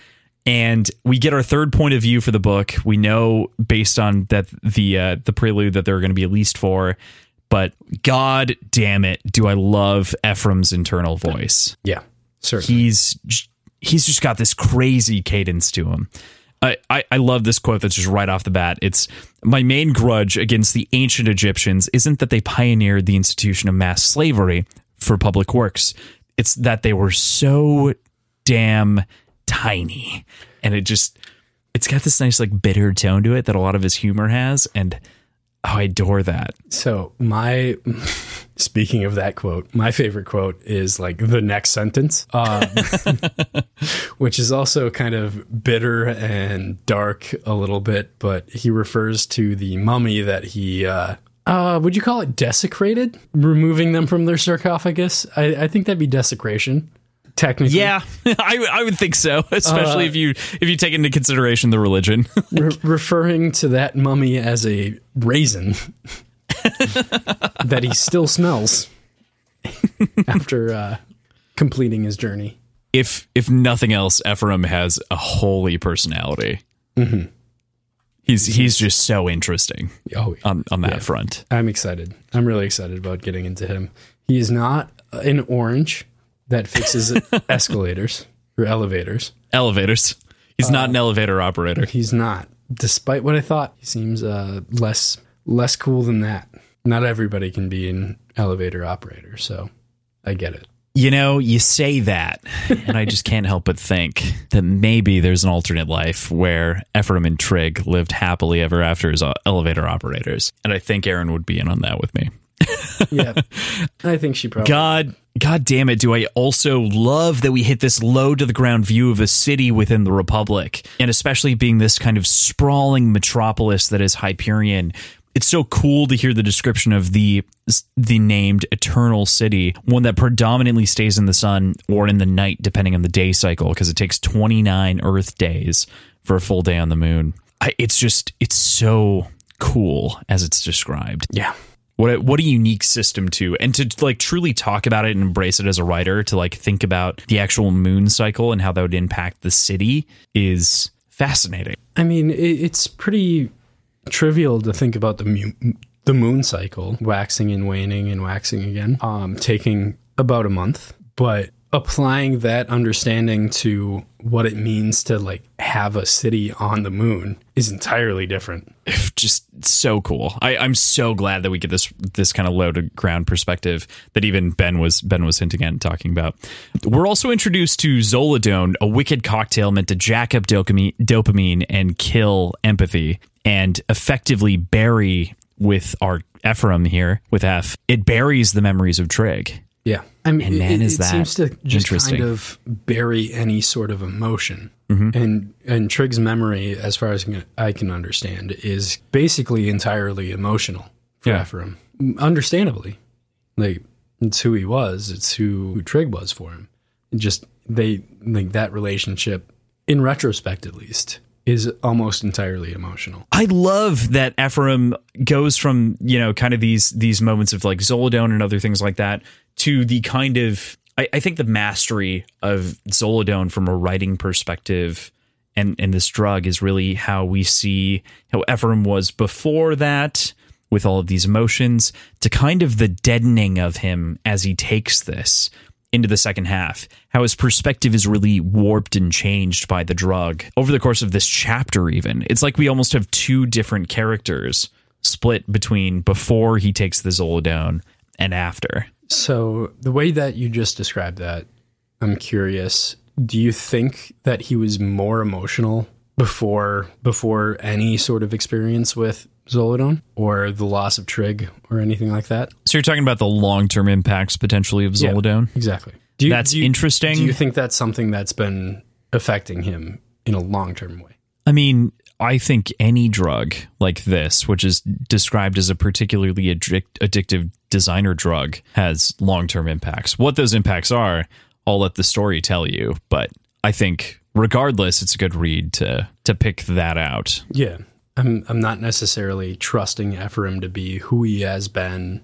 And we get our third point of view for the book. We know based on that the uh, the prelude that there are going to be at least four, but god damn it, do I love Ephraim's internal voice? Yeah, certainly. He's he's just got this crazy cadence to him. I, I, love this quote that's just right off the bat. It's my main grudge against the ancient Egyptians isn't that they pioneered the institution of mass slavery for public works. It's that they were so damn tiny. And it just it's got this nice like bitter tone to it that a lot of his humor has and Oh, I adore that. So my <laughs> speaking of that quote, my favorite quote is like the next sentence, um, <laughs> which is also kind of bitter and dark a little bit. But he refers to the mummy that he uh, Uh, would you call it desecrated? Removing them from their sarcophagus? I, I think that'd be desecration. Technically, Yeah, <laughs> I, I would think so, <laughs> especially Uh, if you if you take into consideration the religion. <laughs> Re- referring to that mummy as a raisin that he still smells after uh, completing his journey. if if nothing else, Ephraim has a holy personality. He's he's just so interesting Oh, on on that front. I'm excited. I'm really excited about getting into him. He is not an orange that fixes <laughs> escalators or elevators. Elevators. He's not an elevator operator. He's not. Despite what I thought, he seems uh, less less cool than that. Not everybody can be an elevator operator, so I get it. You know, you say that, and I just can't help but think that maybe there's an alternate life where Ephraim and Trig lived happily ever after as uh, elevator operators. And I think Aaron would be in on that with me. <laughs> Yeah, I think she probably. God, God damn it! Do I also love that we hit this low to the ground view of a city within the Republic, and especially being this kind of sprawling metropolis that is Hyperion. It's so cool to hear the description of the the named Eternal City, one that predominantly stays in the sun or in the night, depending on the day cycle, because it takes 29 Earth days for a full day on the moon. I, it's just, it's so cool as it's described. Yeah, What a, what a unique system to and to like truly talk about it and embrace it as a writer, to like think about the actual moon cycle and how that would impact the city is fascinating. I mean, it, it's pretty trivial to think about the mu- the moon cycle waxing and waning and waxing again, um, taking about a month, but applying that understanding to what it means to like have a city on the moon is entirely different. Just so cool. I, I'm so glad that we get this this kind of low to ground perspective that even Ben was Ben was hinting at and talking about. We're also introduced to Zoladone, a wicked cocktail meant to jack up dopamine, dopamine and kill empathy, and effectively bury with our Ephraim here with F. It buries the memories of Trig. Yeah, I mean, And man, it, is it that seems to just kind of bury any sort of emotion. Mm-hmm. And and Trig's memory, as far as I can understand, is basically entirely emotional for Yeah. Ephraim. Understandably, like it's who he was. It's who, who Trig was for him. It just they like that relationship, in retrospect at least, is almost entirely emotional. I love that Ephraim goes from you know kind of these these moments of like Zoladone and other things like that to the kind of I, I think the mastery of Zoladone from a writing perspective and and this drug is really how we see how Ephraim was before that with all of these emotions to kind of the deadening of him as he takes this into the second half, how his perspective is really warped and changed by the drug over the course of this chapter, even. It's like we almost have two different characters split between before he takes the Zoladone and after. So the way that you just described that, I'm curious. Do you think that he was more emotional before before any sort of experience with Zoladone or the loss of Trig or anything like that? So you're talking about the long term impacts potentially of Zoladone? Exactly. Do you, That's you- interesting. Do you think that's something that's been affecting him in a long term way? I mean, I think any drug like this, which is described as a particularly addic- addictive designer drug, has long term impacts. What those impacts are, I'll let the story tell you. But I think, regardless, it's a good read to to pick that out. Yeah. I'm I'm not necessarily trusting Ephraim to be who he has been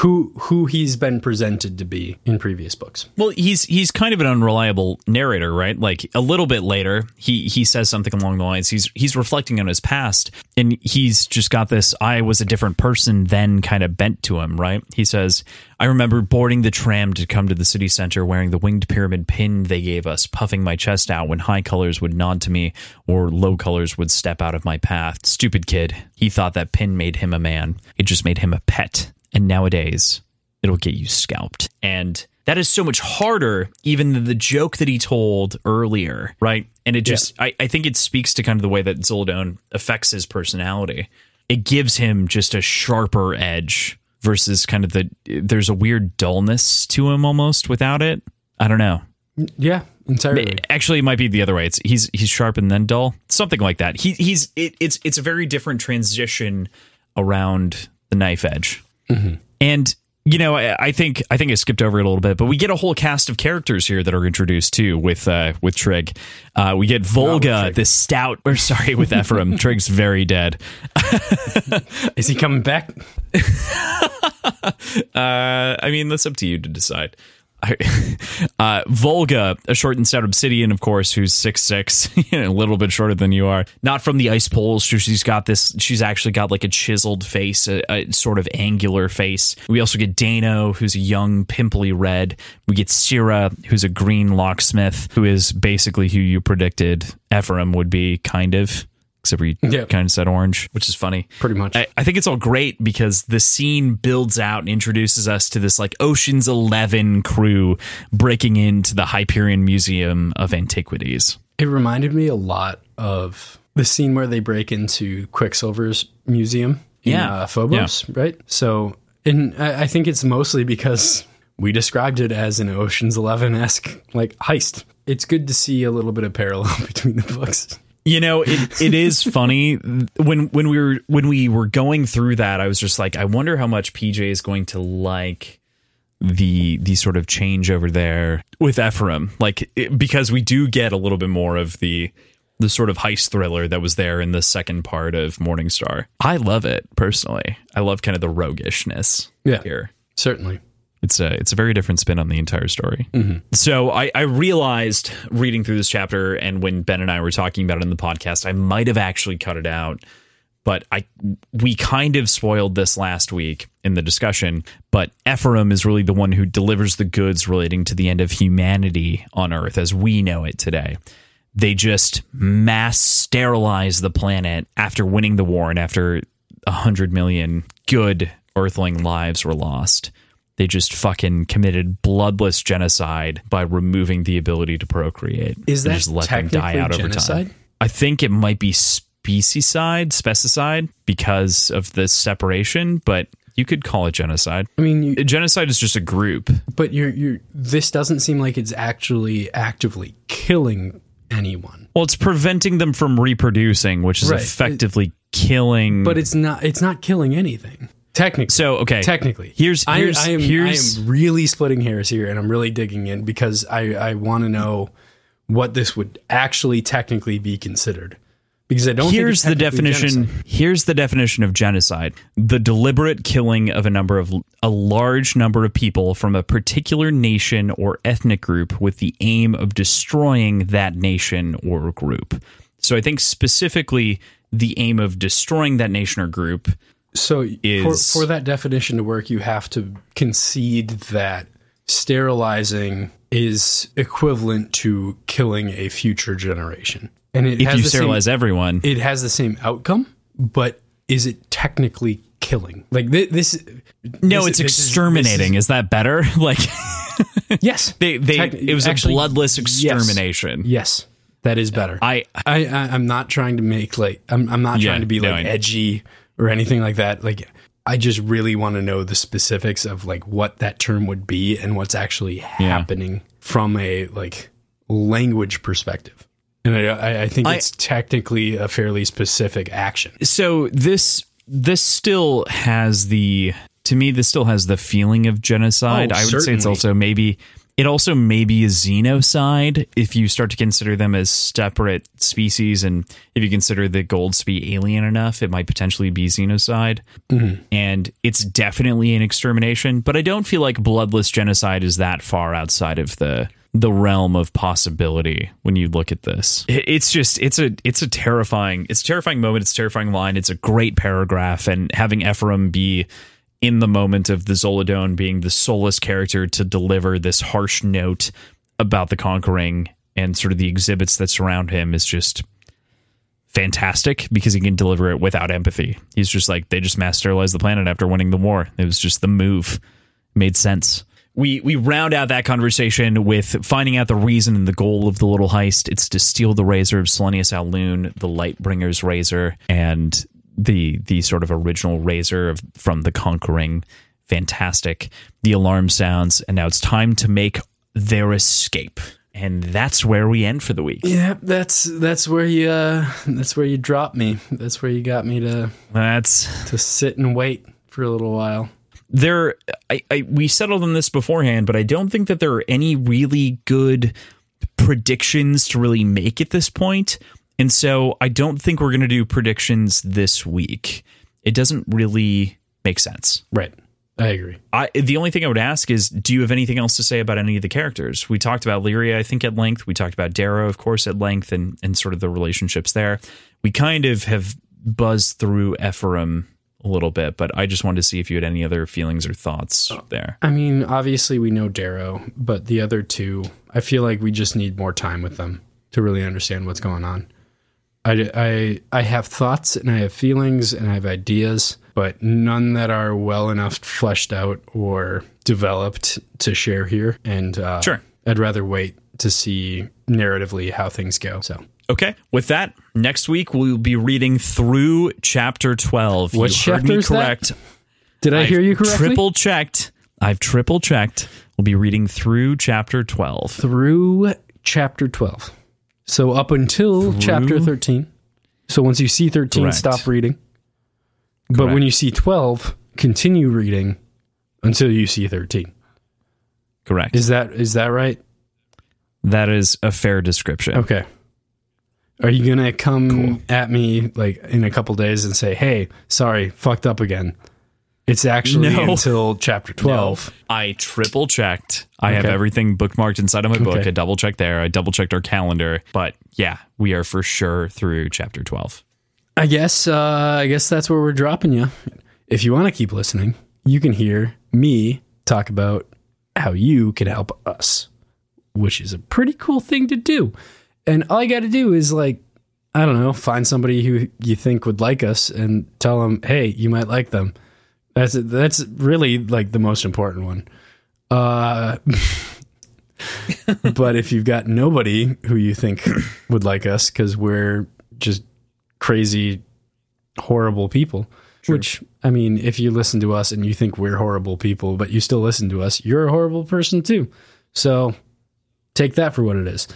who who he's been presented to be in previous books. Well, he's he's kind of an unreliable narrator, right? Like a little bit later, he he says something along the lines he's he's reflecting on his past and he's just got this I was a different person then kind of bent to him, right? He says, "I remember boarding the tram to come to the city center wearing the winged pyramid pin they gave us, puffing my chest out when high colors would nod to me or low colors would step out of my path. Stupid kid. He thought that pin made him a man. It just made him a pet." And nowadays, it'll get you scalped. And that is so much harder even than the joke that he told earlier, right? And it just, I, I think it speaks to kind of the way that Zoladone affects his personality. It gives him just a sharper edge versus kind of the, there's a weird dullness to him almost without it. I don't know. Yeah, entirely. Actually, it might be the other way. It's he's he's sharp and then dull, something like that. He he's it, it's it's a very different transition around the knife edge. And you know, I, I think I think I skipped over it a little bit, but we get a whole cast of characters here that are introduced too with uh, with Trig. Uh, we get Volga, the stout, or sorry, with Ephraim. <laughs> Trig's very dead. <laughs> Is he coming back? <laughs> Uh, I mean, that's up to you to decide. <laughs> Uh, Volga, a short and stout obsidian, of course, who's six six, <laughs> a little bit shorter than you are. Not from the ice poles. She's got this. She's actually got like a chiseled face, a, a sort of angular face. We also get Dano, who's a young, pimply red. We get Cyra, who's a green locksmith, who is basically who you predicted Ephraim would be, kind of. Except for you Yeah. kind of said orange, which is funny. Pretty much. I, I think it's all great because the scene builds out and introduces us to this like Ocean's Eleven crew breaking into the Hyperion Museum of Antiquities. It reminded me a lot of the scene where they break into Quicksilver's museum in Yeah. uh, Phobos, right? So, and I, I think it's mostly because we described it as an Ocean's Eleven esque like heist. It's good to see a little bit of parallel <laughs> between the books. You know, it, it is <laughs> funny when when we were when we were going through that. I was just like, I wonder how much PJ is going to like the the sort of change over there with Ephraim, like it, because we do get a little bit more of the the sort of heist thriller that was there in the second part of Morning Star. I love it personally. I love kind of the roguishness Yeah. here. Certainly. It's a it's a very different spin on the entire story. Mm-hmm. So I, I realized reading through this chapter, and when Ben and I were talking about it in the podcast, I might have actually cut it out, but I we kind of spoiled this last week in the discussion. But Ephraim is really the one who delivers the goods relating to the end of humanity on Earth as we know it today. They just mass sterilize the planet after winning the war and after a hundred million good Earthling lives were lost they just fucking committed bloodless genocide by removing the ability to procreate. Is that just let them die out over genocide? time. I think it might be specieside, specicide because of the separation, but you could call it genocide. I mean, you, Genocide is just a group. but you're you're. This doesn't seem like it's actually actively killing anyone. Well, it's preventing them from reproducing, which is Right. effectively killing. But it's not. It's not killing anything. Technically. so okay, technically. Here's I, here's I am, here's I am really splitting hairs here and i'm really digging in because i, I want to know what this would actually technically be considered. Because i don't here's the think it's technically definition genocide. here's the definition of genocide. The deliberate killing of a number of a large number of people from a particular nation or ethnic group with the aim of destroying that nation or group. So i think specifically the aim of destroying that nation or group so is- for, for that definition to work you have to concede that sterilizing is equivalent to killing a future generation. And it if has you the same- sterilize everyone. It has the same outcome but is it technically killing? Like thi- this no this- it's this is- is- exterminating is, that better? <laughs> Like Yes, <laughs> they, they Tec- it was actually, a bloodless extermination. Yes, that is better. I I, I I'm not trying to make like I'm I'm not Yeah, trying to be no, like edgy or anything like that. Like I just really want to know the specifics of like what that term would be and what's actually happening from a like language perspective. And I I, think I- it's technically a fairly specific action. so this this still has the to me this still has the feeling of genocide Oh, i would say it's also maybe it also may be a xenocide if you start to consider them as separate species and if you consider the golds to be alien enough it might potentially be xenocide Mm-hmm. and it's definitely an extermination but i don't feel like bloodless genocide is that far outside of the the realm of possibility when you look at this it's just it's a it's a terrifying it's a terrifying moment it's a terrifying line it's a great paragraph and having ephraim be in the moment of the Zoladone being the soulless character to deliver this harsh note about the conquering and sort of the exhibits that surround him is just fantastic because he can deliver it without empathy. He's just like they just mass sterilized the planet after winning the war. It was just the move. Made sense. We we round out that conversation with finding out the reason and the goal of the little heist. It's to steal the razor of Silenius au Lune, the Lightbringer's razor, and the the sort of original razor of, from the conquering. Fantastic. The alarm sounds, and now it's time to make their escape. And that's where we end for the week. Yeah, that's that's where you uh, that's where you dropped me. That's where you got me to That's to sit and wait for a little while. there I, I we settled on this beforehand but i don't think that there are any really good predictions to really make at this point and so i don't think we're going to do predictions this week it doesn't really make sense Right. I agree. I, the only thing I would ask is, do you have anything else to say about any of the characters? We talked about Lyria, I think, at length. We talked about Darrow, of course, at length, and and sort of the relationships there. We kind of have buzzed through Ephraim a little bit, but I just wanted to see if you had any other feelings or thoughts uh, there. I mean, obviously we know Darrow, but the other two, I feel like we just need more time with them to really understand what's going on. I, I, I have thoughts and I have feelings and I have ideas, but none that are well enough fleshed out or developed to share here. And uh, Sure. I'd rather wait to see narratively how things go. So Okay. With that, next week we'll be reading through chapter 12. What you heard me is that? correct. did I I've hear you correctly? Triple checked. I've triple checked. We'll be reading through chapter 12. through chapter 12. So up until chapter 13. So once you see 13, Correct. stop reading. But Correct. when you see 12, continue reading until you see 13. Correct. Is that is that right? that is a fair description. Okay. Are you going to come at me like in a couple days and say, "Hey, sorry, fucked up again." It's actually No. until chapter 12. I triple checked. I have everything bookmarked inside of my book. Okay. I double checked there. I double checked our calendar. But yeah, we are for sure through chapter 12. I guess uh, I guess that's where we're dropping you. If you want to keep listening, you can hear me talk about how you can help us, which is a pretty cool thing to do. And all you got to do is like I don't know, find somebody who you think would like us and tell them, "Hey, you might like them." That's that's really like the most important one. Uh <laughs> but if you've got nobody who you think would like us cuz we're just crazy horrible people which i mean if you listen to us and you think we're horrible people but you still listen to us you're a horrible person too. So take that for what it is.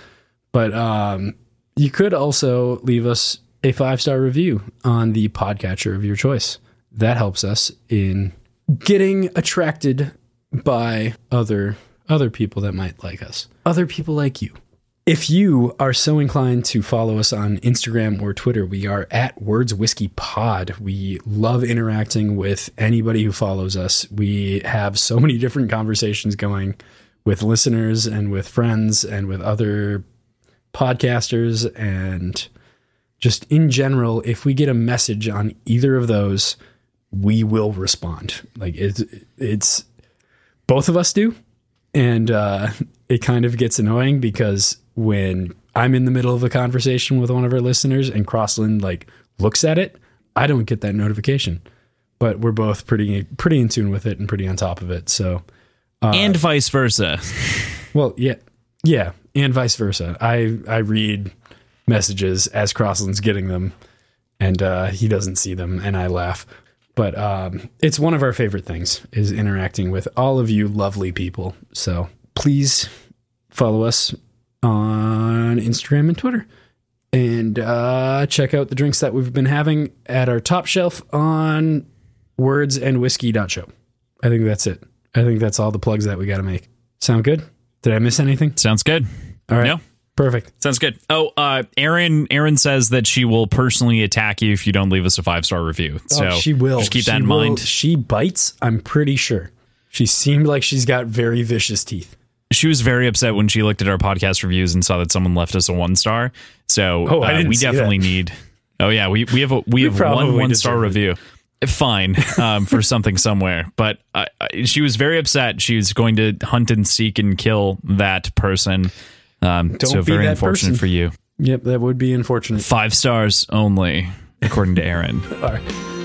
But um you could also leave us a five star review on the podcatcher of your choice that helps us in getting attracted by other other people that might like us other people like you if you are so inclined to follow us on Instagram or Twitter, we are at Words Whiskey Pod. We love interacting with anybody who follows us. We have so many different conversations going with listeners and with friends and with other podcasters and just in general, if we get a message on either of those, we will respond. Like it's it's both of us do, and uh, it kind of gets annoying because when I'm in the middle of a conversation with one of our listeners and Crossland like looks at it, I don't get that notification. But we're both pretty pretty in tune with it and pretty on top of it. So, and vice versa. well, yeah, yeah, and vice versa. I I read messages as Crossland's getting them, and uh, he doesn't see them, and I laugh. But um, it's one of our favorite things is interacting with all of you lovely people. So please follow us on Instagram and Twitter. And uh, check out the drinks that we've been having at our top shelf on wordsandwhiskey.show. I think that's it. I think that's all the plugs that we got to make. Sound good? Did I miss anything? Sounds good. All right. No, Perfect. sounds good. Oh, uh, Aaron. Aaron says that she will personally attack you if you don't leave us a five star review. So Oh, she will. Just keep that She in will- mind. She bites, I'm pretty sure. She seemed like she's got very vicious teeth. She was very upset when she looked at our podcast reviews and saw that someone left us a one star. So Oh, uh, we definitely that. need. Oh yeah, we we have a we, have one one star review. Fine, um, for <laughs> something somewhere. But I, I, she was very upset. She was going to hunt and seek and kill that person. Um, so be very unfortunate person. for you. Yep, that would be unfortunate. Five stars only, according to Aaron. <laughs> All right.